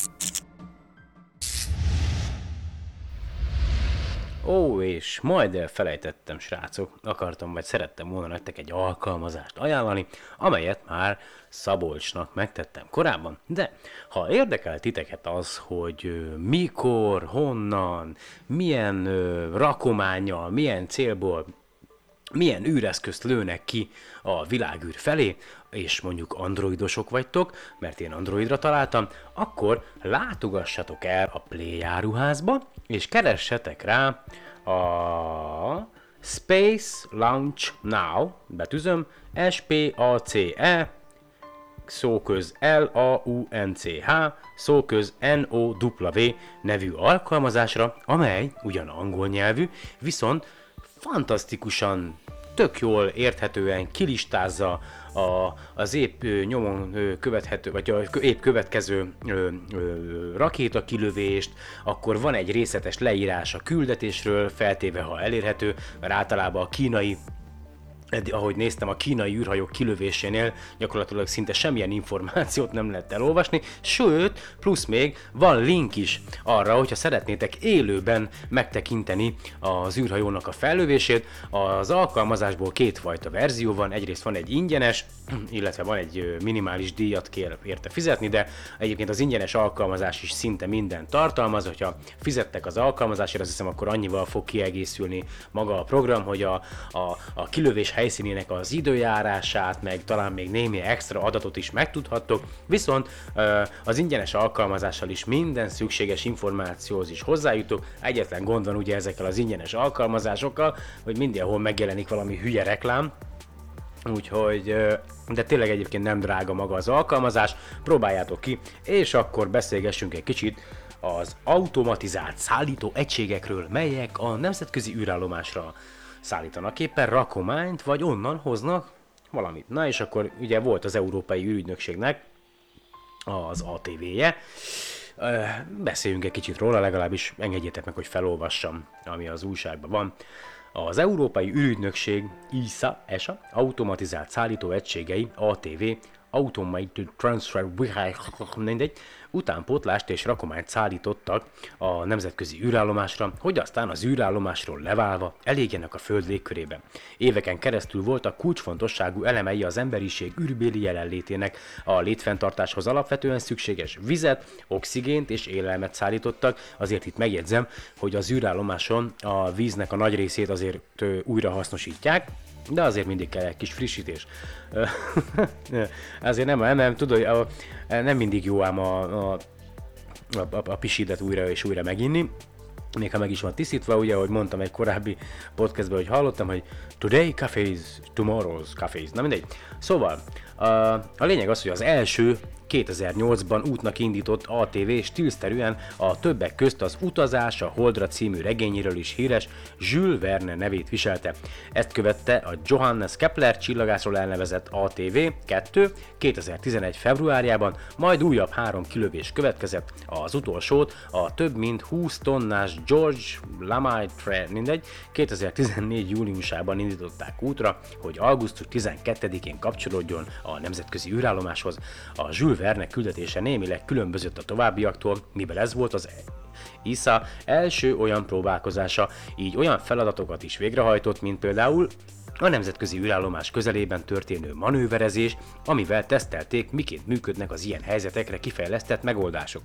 S2: Ó, és majd elfelejtettem, srácok, akartam vagy szerettem volna nektek egy alkalmazást ajánlani, amelyet már Szabolcsnak megtettem korábban, de ha érdekel titeket az, hogy mikor, honnan, milyen ö, rakományjal, milyen célból milyen űreszközt lőnek ki a világűr felé, és mondjuk androidosok vagytok, mert én androidra találtam, akkor látogassatok el a Play áruházba, és keressetek rá a Space Launch Now, betűzöm, S-P-A-C-E, szóköz L-A-U-N-C-H, szóköz N-O-W nevű alkalmazásra, amely ugyan angol nyelvű, viszont fantasztikusan, tök jól érthetően kilistázza a, az épp nyomon követhető, vagy a épp következő ö, ö, rakéta kilövést, akkor van egy részletes leírás a küldetésről, feltéve ha elérhető, mert általában a kínai Eddig, ahogy néztem, a kínai űrhajók kilövésénél gyakorlatilag szinte semmilyen információt nem lehet elolvasni, sőt, plusz még van link is arra, hogyha szeretnétek élőben megtekinteni az űrhajónak a fellövését. Az alkalmazásból kétfajta verzió van, egyrészt van egy ingyenes, illetve van egy minimális díjat kér érte fizetni, de egyébként az ingyenes alkalmazás is szinte minden tartalmaz, hogyha fizettek az alkalmazásért, azt hiszem akkor annyival fog kiegészülni maga a program, hogy a, a, a kilövés helyszínének az időjárását, meg talán még némi extra adatot is megtudhattok, viszont az ingyenes alkalmazással is minden szükséges információhoz is hozzájutok. Egyetlen gond van ugye ezekkel az ingyenes alkalmazásokkal, hogy mindenhol megjelenik valami hülye reklám, Úgyhogy, de tényleg egyébként nem drága maga az alkalmazás, próbáljátok ki, és akkor beszélgessünk egy kicsit az automatizált szállító egységekről, melyek a nemzetközi űrállomásra szállítanak éppen rakományt, vagy onnan hoznak valamit. Na és akkor ugye volt az Európai űrügynökségnek az ATV-je, Beszéljünk egy kicsit róla, legalábbis engedjétek meg, hogy felolvassam, ami az újságban van. Az Európai űrügynökség ISA, ESA automatizált szállító egységei ATV Automated Transfer Vehicle, mindegy, utánpótlást és rakományt szállítottak a nemzetközi űrállomásra, hogy aztán az űrállomásról leválva elégjenek a Föld légkörébe. Éveken keresztül voltak kulcsfontosságú elemei az emberiség űrbéli jelenlétének. A létfenntartáshoz alapvetően szükséges vizet, oxigént és élelmet szállítottak, azért itt megjegyzem, hogy az űrállomáson a víznek a nagy részét azért ö, újra hasznosítják, de azért mindig kell egy kis frissítés. Azért nem, nem, tudod, nem mindig jó ám a, a, a, a, pisidet újra és újra meginni, még ha meg is van tisztítva, ugye, ahogy mondtam egy korábbi podcastban, hogy hallottam, hogy today cafés, tomorrow's cafés, na mindegy. Szóval, A, a lényeg az, hogy az első 2008-ban útnak indított ATV stílszerűen a többek közt az Utazás a Holdra című regényéről is híres Jules Verne nevét viselte. Ezt követte a Johannes Kepler csillagászról elnevezett ATV 2 2011. februárjában, majd újabb három kilövés következett, az utolsót a több mint 20 tonnás George Lamaitre, mindegy, 2014. júliusában indították útra, hogy augusztus 12-én kapcsolódjon a nemzetközi űrállomáshoz. A Jules Verne küldetése némileg különbözött a továbbiaktól, mivel ez volt az ISA első olyan próbálkozása, így olyan feladatokat is végrehajtott, mint például a nemzetközi űrállomás közelében történő manőverezés, amivel tesztelték, miként működnek az ilyen helyzetekre kifejlesztett megoldások.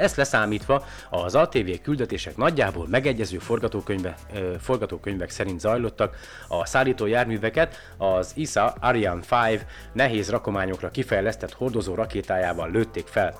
S2: Ezt leszámítva az ATV küldetések nagyjából megegyező forgatókönyve, forgatókönyvek szerint zajlottak, a szállító járműveket az ISA Ariane 5 nehéz rakományokra kifejlesztett hordozó rakétájával lőtték fel.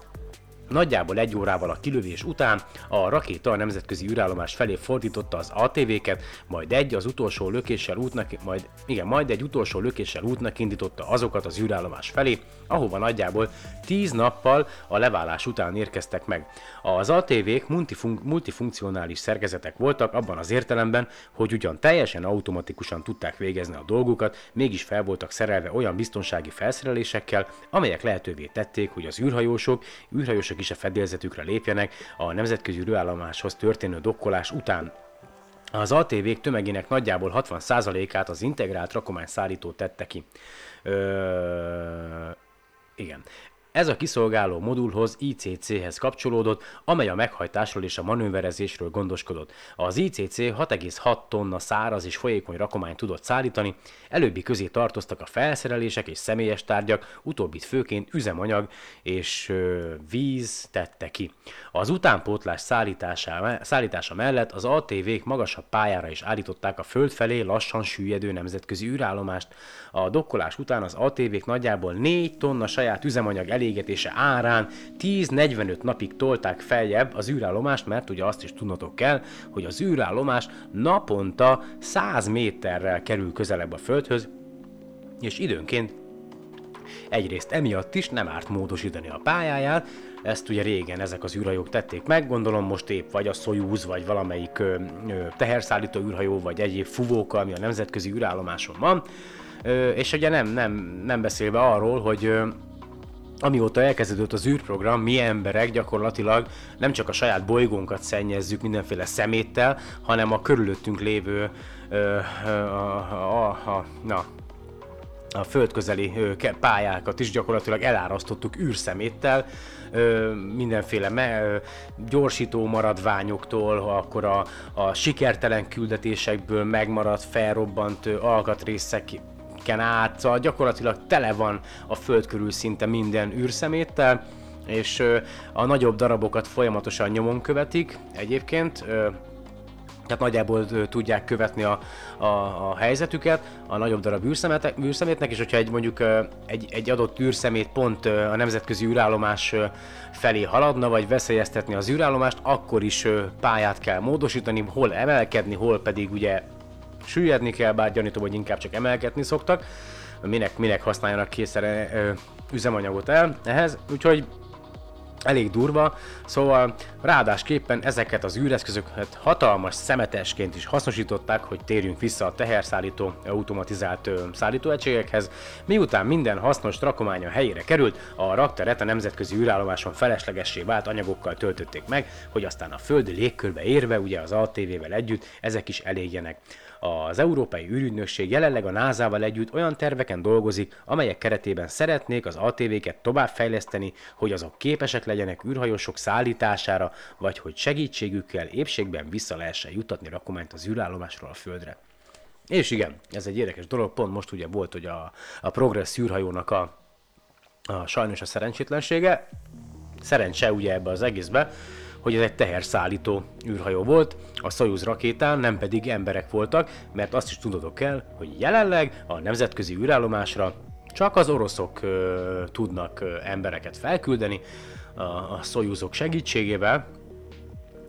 S2: Nagyjából egy órával a kilövés után a rakéta a nemzetközi űrállomás felé fordította az ATV-ket, majd egy az utolsó lökéssel útnak, majd, igen, majd egy utolsó lökéssel útnak indította azokat az űrállomás felé, ahova nagyjából 10 nappal a leválás után érkeztek meg. Az ATV-k multifunk- multifunkcionális szerkezetek voltak abban az értelemben, hogy ugyan teljesen automatikusan tudták végezni a dolgukat, mégis fel voltak szerelve olyan biztonsági felszerelésekkel, amelyek lehetővé tették, hogy az űrhajósok, űrhajósok is a fedélzetükre lépjenek a nemzetközi űrállomáshoz történő dokkolás után. Az ATV-k tömegének nagyjából 60%-át az integrált rakományszállító tette ki. Ö... Igen. Ez a kiszolgáló modulhoz ICC-hez kapcsolódott, amely a meghajtásról és a manőverezésről gondoskodott. Az ICC 6,6 tonna száraz és folyékony rakományt tudott szállítani, előbbi közé tartoztak a felszerelések és személyes tárgyak, utóbbit főként üzemanyag és ö, víz tette ki. Az utánpótlás szállítása, szállítása mellett az ATV-k magasabb pályára is állították a föld felé lassan süllyedő nemzetközi űrállomást. A dokkolás után az ATV-k nagyjából 4 tonna saját üzemanyag elégetése árán 10-45 napig tolták feljebb az űrállomást, mert ugye azt is tudnotok kell, hogy az űrállomás naponta 100 méterrel kerül közelebb a Földhöz, és időnként egyrészt emiatt is nem árt módosítani a pályáját, ezt ugye régen ezek az űrhajók tették meg, gondolom most épp vagy a Soyuz, vagy valamelyik ö, ö, teherszállító űrhajó, vagy egyéb fuvóka, ami a nemzetközi űrállomáson van, ö, és ugye nem, nem, nem beszélve arról, hogy ö, amióta elkezdődött az űrprogram, mi emberek gyakorlatilag nem csak a saját bolygónkat szennyezzük mindenféle szeméttel, hanem a körülöttünk lévő ö, ö, a, a, a, na, a földközeli pályákat is gyakorlatilag elárasztottuk űrszeméttel, ö, mindenféle me- ö, gyorsító maradványoktól, akkor a, a sikertelen küldetésekből megmaradt, felrobbant ö, alkatrészek ken át, szóval gyakorlatilag tele van a föld körül szinte minden űrszeméttel, és a nagyobb darabokat folyamatosan nyomon követik egyébként, tehát nagyjából tudják követni a, a, a helyzetüket a nagyobb darab űrszemetek, űrszemétnek, és hogyha egy mondjuk egy, egy adott űrszemét pont a nemzetközi űrállomás felé haladna, vagy veszélyeztetni az űrállomást, akkor is pályát kell módosítani, hol emelkedni, hol pedig ugye süllyedni kell, bár gyanítom, hogy inkább csak emelkedni szoktak, minek, minek használjanak készen üzemanyagot el ehhez, úgyhogy elég durva, szóval ráadásképpen ezeket az űreszközöket hatalmas szemetesként is hasznosították, hogy térjünk vissza a teherszállító automatizált szállítóegységekhez. Miután minden hasznos rakománya helyére került, a rakteret a nemzetközi űrállomáson feleslegessé vált anyagokkal töltötték meg, hogy aztán a földi légkörbe érve, ugye az ATV-vel együtt, ezek is elégjenek. Az Európai űrügynökség jelenleg a NASA-val együtt olyan terveken dolgozik, amelyek keretében szeretnék az ATV-ket továbbfejleszteni, hogy azok képesek legyenek űrhajósok szállítására, vagy hogy segítségükkel épségben vissza lehessen jutatni rakományt az űrállomásról a Földre. És igen, ez egy érdekes dolog, pont most ugye volt, hogy a, a Progress űrhajónak a, a sajnos a szerencsétlensége, szerencse ugye ebbe az egészbe, hogy ez egy teherszállító űrhajó volt, a Soyuz rakétán nem pedig emberek voltak, mert azt is tudodok kell, hogy jelenleg a nemzetközi űrállomásra csak az oroszok ö, tudnak ö, embereket felküldeni a, a Soyuzok segítségével,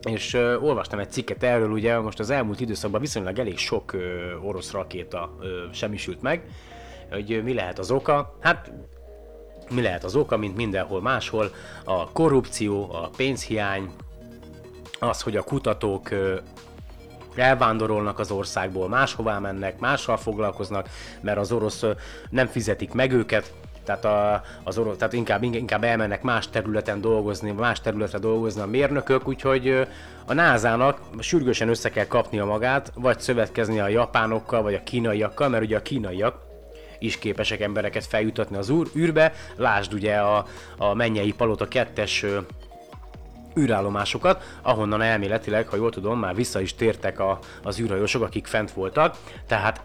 S2: és ö, olvastam egy cikket erről, ugye most az elmúlt időszakban viszonylag elég sok ö, orosz rakéta ö, semmisült meg, hogy mi lehet az oka. Hát mi lehet az oka, mint mindenhol máshol, a korrupció, a pénzhiány, az, hogy a kutatók elvándorolnak az országból, máshová mennek, mással foglalkoznak, mert az orosz nem fizetik meg őket, tehát, a, az orosz, tehát inkább, inkább elmennek más területen dolgozni, más területre dolgozni a mérnökök, úgyhogy a NASA-nak sürgősen össze kell kapnia magát, vagy szövetkezni a japánokkal, vagy a kínaiakkal, mert ugye a kínaiak is képesek embereket feljutatni az úr, űrbe. Lásd ugye a, a Mennyei Palota 2-es ö, űrállomásokat, ahonnan elméletileg, ha jól tudom, már vissza is tértek a, az űrhajósok, akik fent voltak. Tehát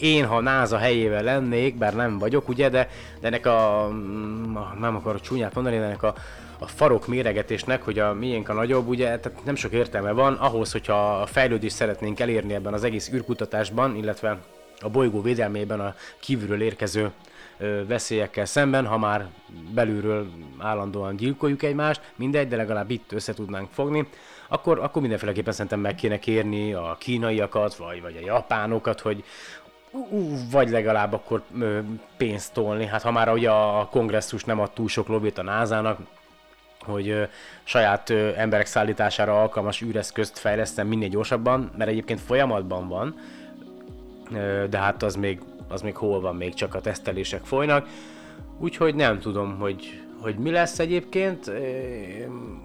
S2: én, ha NASA helyével lennék, bár nem vagyok, ugye, de, de ennek a, mm, nem akarok csúnyát mondani, de ennek a, a farok méregetésnek, hogy a miénk a nagyobb, ugye, tehát nem sok értelme van ahhoz, hogyha a fejlődést szeretnénk elérni ebben az egész űrkutatásban, illetve a bolygó védelmében a kívülről érkező veszélyekkel szemben, ha már belülről állandóan gyilkoljuk egymást, mindegy, de legalább itt össze tudnánk fogni, akkor, akkor mindenféleképpen szerintem meg kéne kérni a kínaiakat, vagy, vagy a japánokat, hogy ú, vagy legalább akkor pénzt tolni. Hát ha már ugye a kongresszus nem ad túl sok lobbit a názának, hogy saját ö, emberek szállítására alkalmas űreszközt fejlesztem minél gyorsabban, mert egyébként folyamatban van, de hát az még, az még hol van, még csak a tesztelések folynak. Úgyhogy nem tudom, hogy, hogy mi lesz egyébként.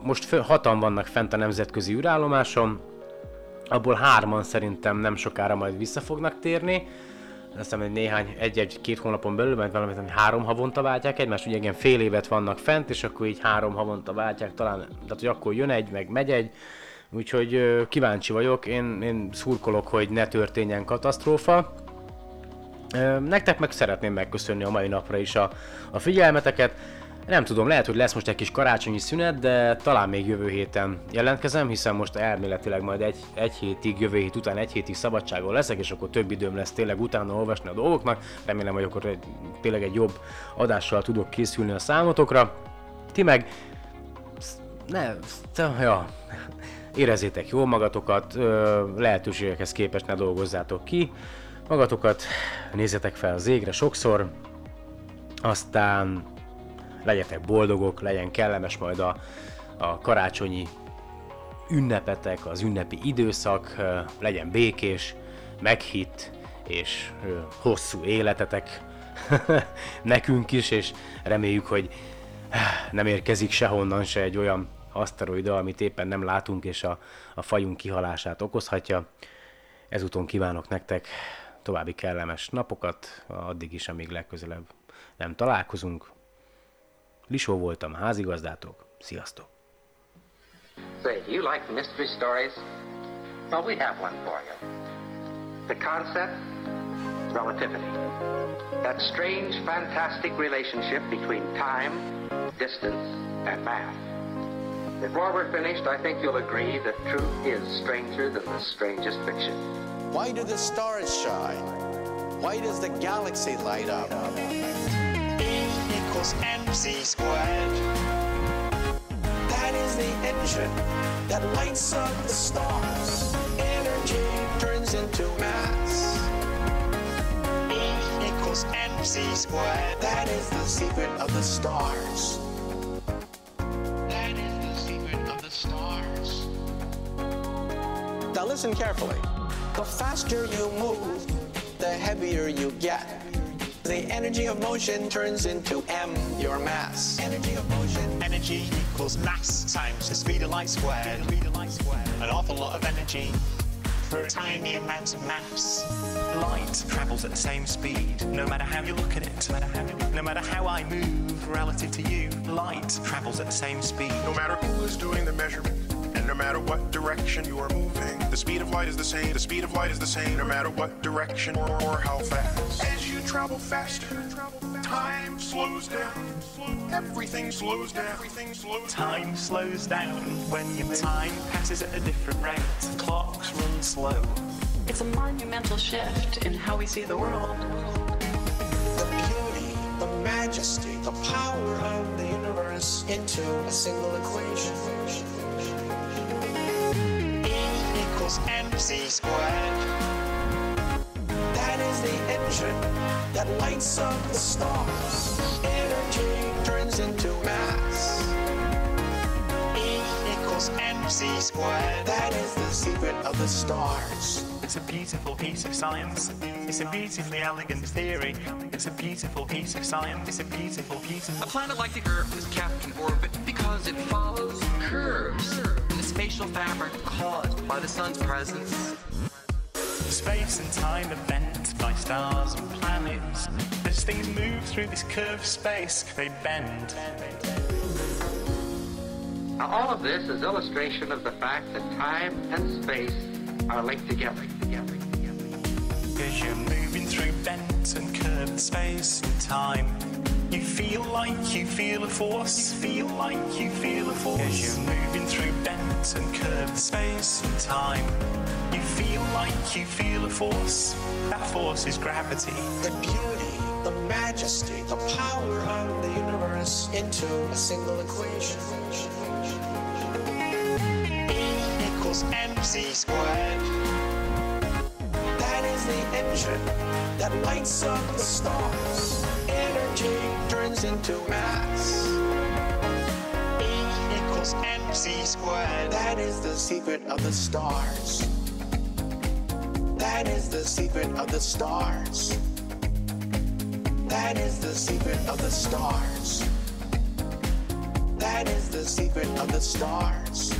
S2: Most hatan vannak fent a nemzetközi űrállomáson, abból hárman szerintem nem sokára majd vissza fognak térni. Azt hiszem, hogy néhány, egy-egy-két hónapon belül, mert valamit, ami három havonta váltják egymást, ugye igen, fél évet vannak fent, és akkor így három havonta váltják, talán, tehát hogy akkor jön egy, meg megy egy, úgyhogy kíváncsi vagyok, én, én szurkolok, hogy ne történjen katasztrófa. Nektek meg szeretném megköszönni a mai napra is a, a figyelmeteket. Nem tudom, lehet, hogy lesz most egy kis karácsonyi szünet, de talán még jövő héten jelentkezem, hiszen most elméletileg majd egy, egy hétig, jövő hét után egy hétig szabadságon leszek, és akkor több időm lesz tényleg utána olvasni a dolgoknak. Remélem, hogy akkor egy, tényleg egy jobb adással tudok készülni a számotokra. Ti meg ne, ja, érezzétek jól magatokat, lehetőségekhez képest ne dolgozzátok ki magatokat, nézzetek fel az égre sokszor, aztán legyetek boldogok, legyen kellemes majd a, a karácsonyi ünnepetek, az ünnepi időszak, legyen békés, meghitt és hosszú életetek nekünk is, és reméljük, hogy nem érkezik sehonnan se egy olyan aszteroida, amit éppen nem látunk, és a, a fajunk kihalását okozhatja. Ezúton kívánok nektek további kellemes napokat, addig is, amíg legközelebb nem találkozunk. Lisó voltam, házigazdátok, sziasztok!
S9: Say, do you like mystery stories? Well, we have one for you. The concept? Relativity. That strange, fantastic relationship between time, distance, and math. Before we're finished, I think you'll agree that truth is stranger than the strangest fiction.
S10: Why do the stars shine? Why does the galaxy light up?
S11: E equals mc squared.
S10: That is the engine that lights up the stars. Energy turns into mass.
S11: E equals mc squared.
S10: That is the secret of the stars. Listen carefully. The faster you move, the heavier you get. The energy of motion turns into m, your mass.
S11: Energy of motion. Energy equals mass times the speed of light squared. Speed of light squared. An awful lot of energy for a tiny amount of mass. Light travels at the same speed, no matter how you look at it. No matter how, you, no matter how I move relative to you, light travels at the same speed.
S12: No matter who is doing the measurement, and no matter what direction you are moving, the speed of light is the same. The speed of light is the same, no matter what direction or, or how fast. As you travel faster, time slows down. Everything slows down. Everything slows down.
S11: Time slows down when your time passes at a different rate. Clocks run slow.
S13: It's a monumental shift in how we see the world.
S10: The beauty, the majesty, the power of the universe into a single equation.
S11: E equals mc squared.
S10: That is is the engine that lights up the stars. Energy turns into mass.
S11: E equals mc squared.
S10: That is the secret of the stars.
S11: It's a beautiful piece of science. It's a beautifully elegant theory. It's a beautiful piece of science. It's a beautiful, beautiful.
S14: A planet like the Earth is kept in orbit because it follows curves in spatial fabric caused by the sun's presence.
S11: Space and time are bent by stars and planets. As things move through this curved space, they bend.
S9: Now, all of this is illustration of the fact that time and space are linked together. together, together.
S11: As you're moving through bent and curved space and time, you feel like you feel a force. You feel like you feel a force. As you're moving through bent and curved space and time, you feel like you feel a force. That force is gravity.
S10: The beauty, the majesty, the power of the universe into a single equation.
S11: E equals mc squared.
S10: That is the engine that lights up the stars. Energy turns into mass.
S11: E equals mc squared.
S10: That is the secret of the stars. That is the secret of the stars. That is the secret of the stars. That is the secret of the stars.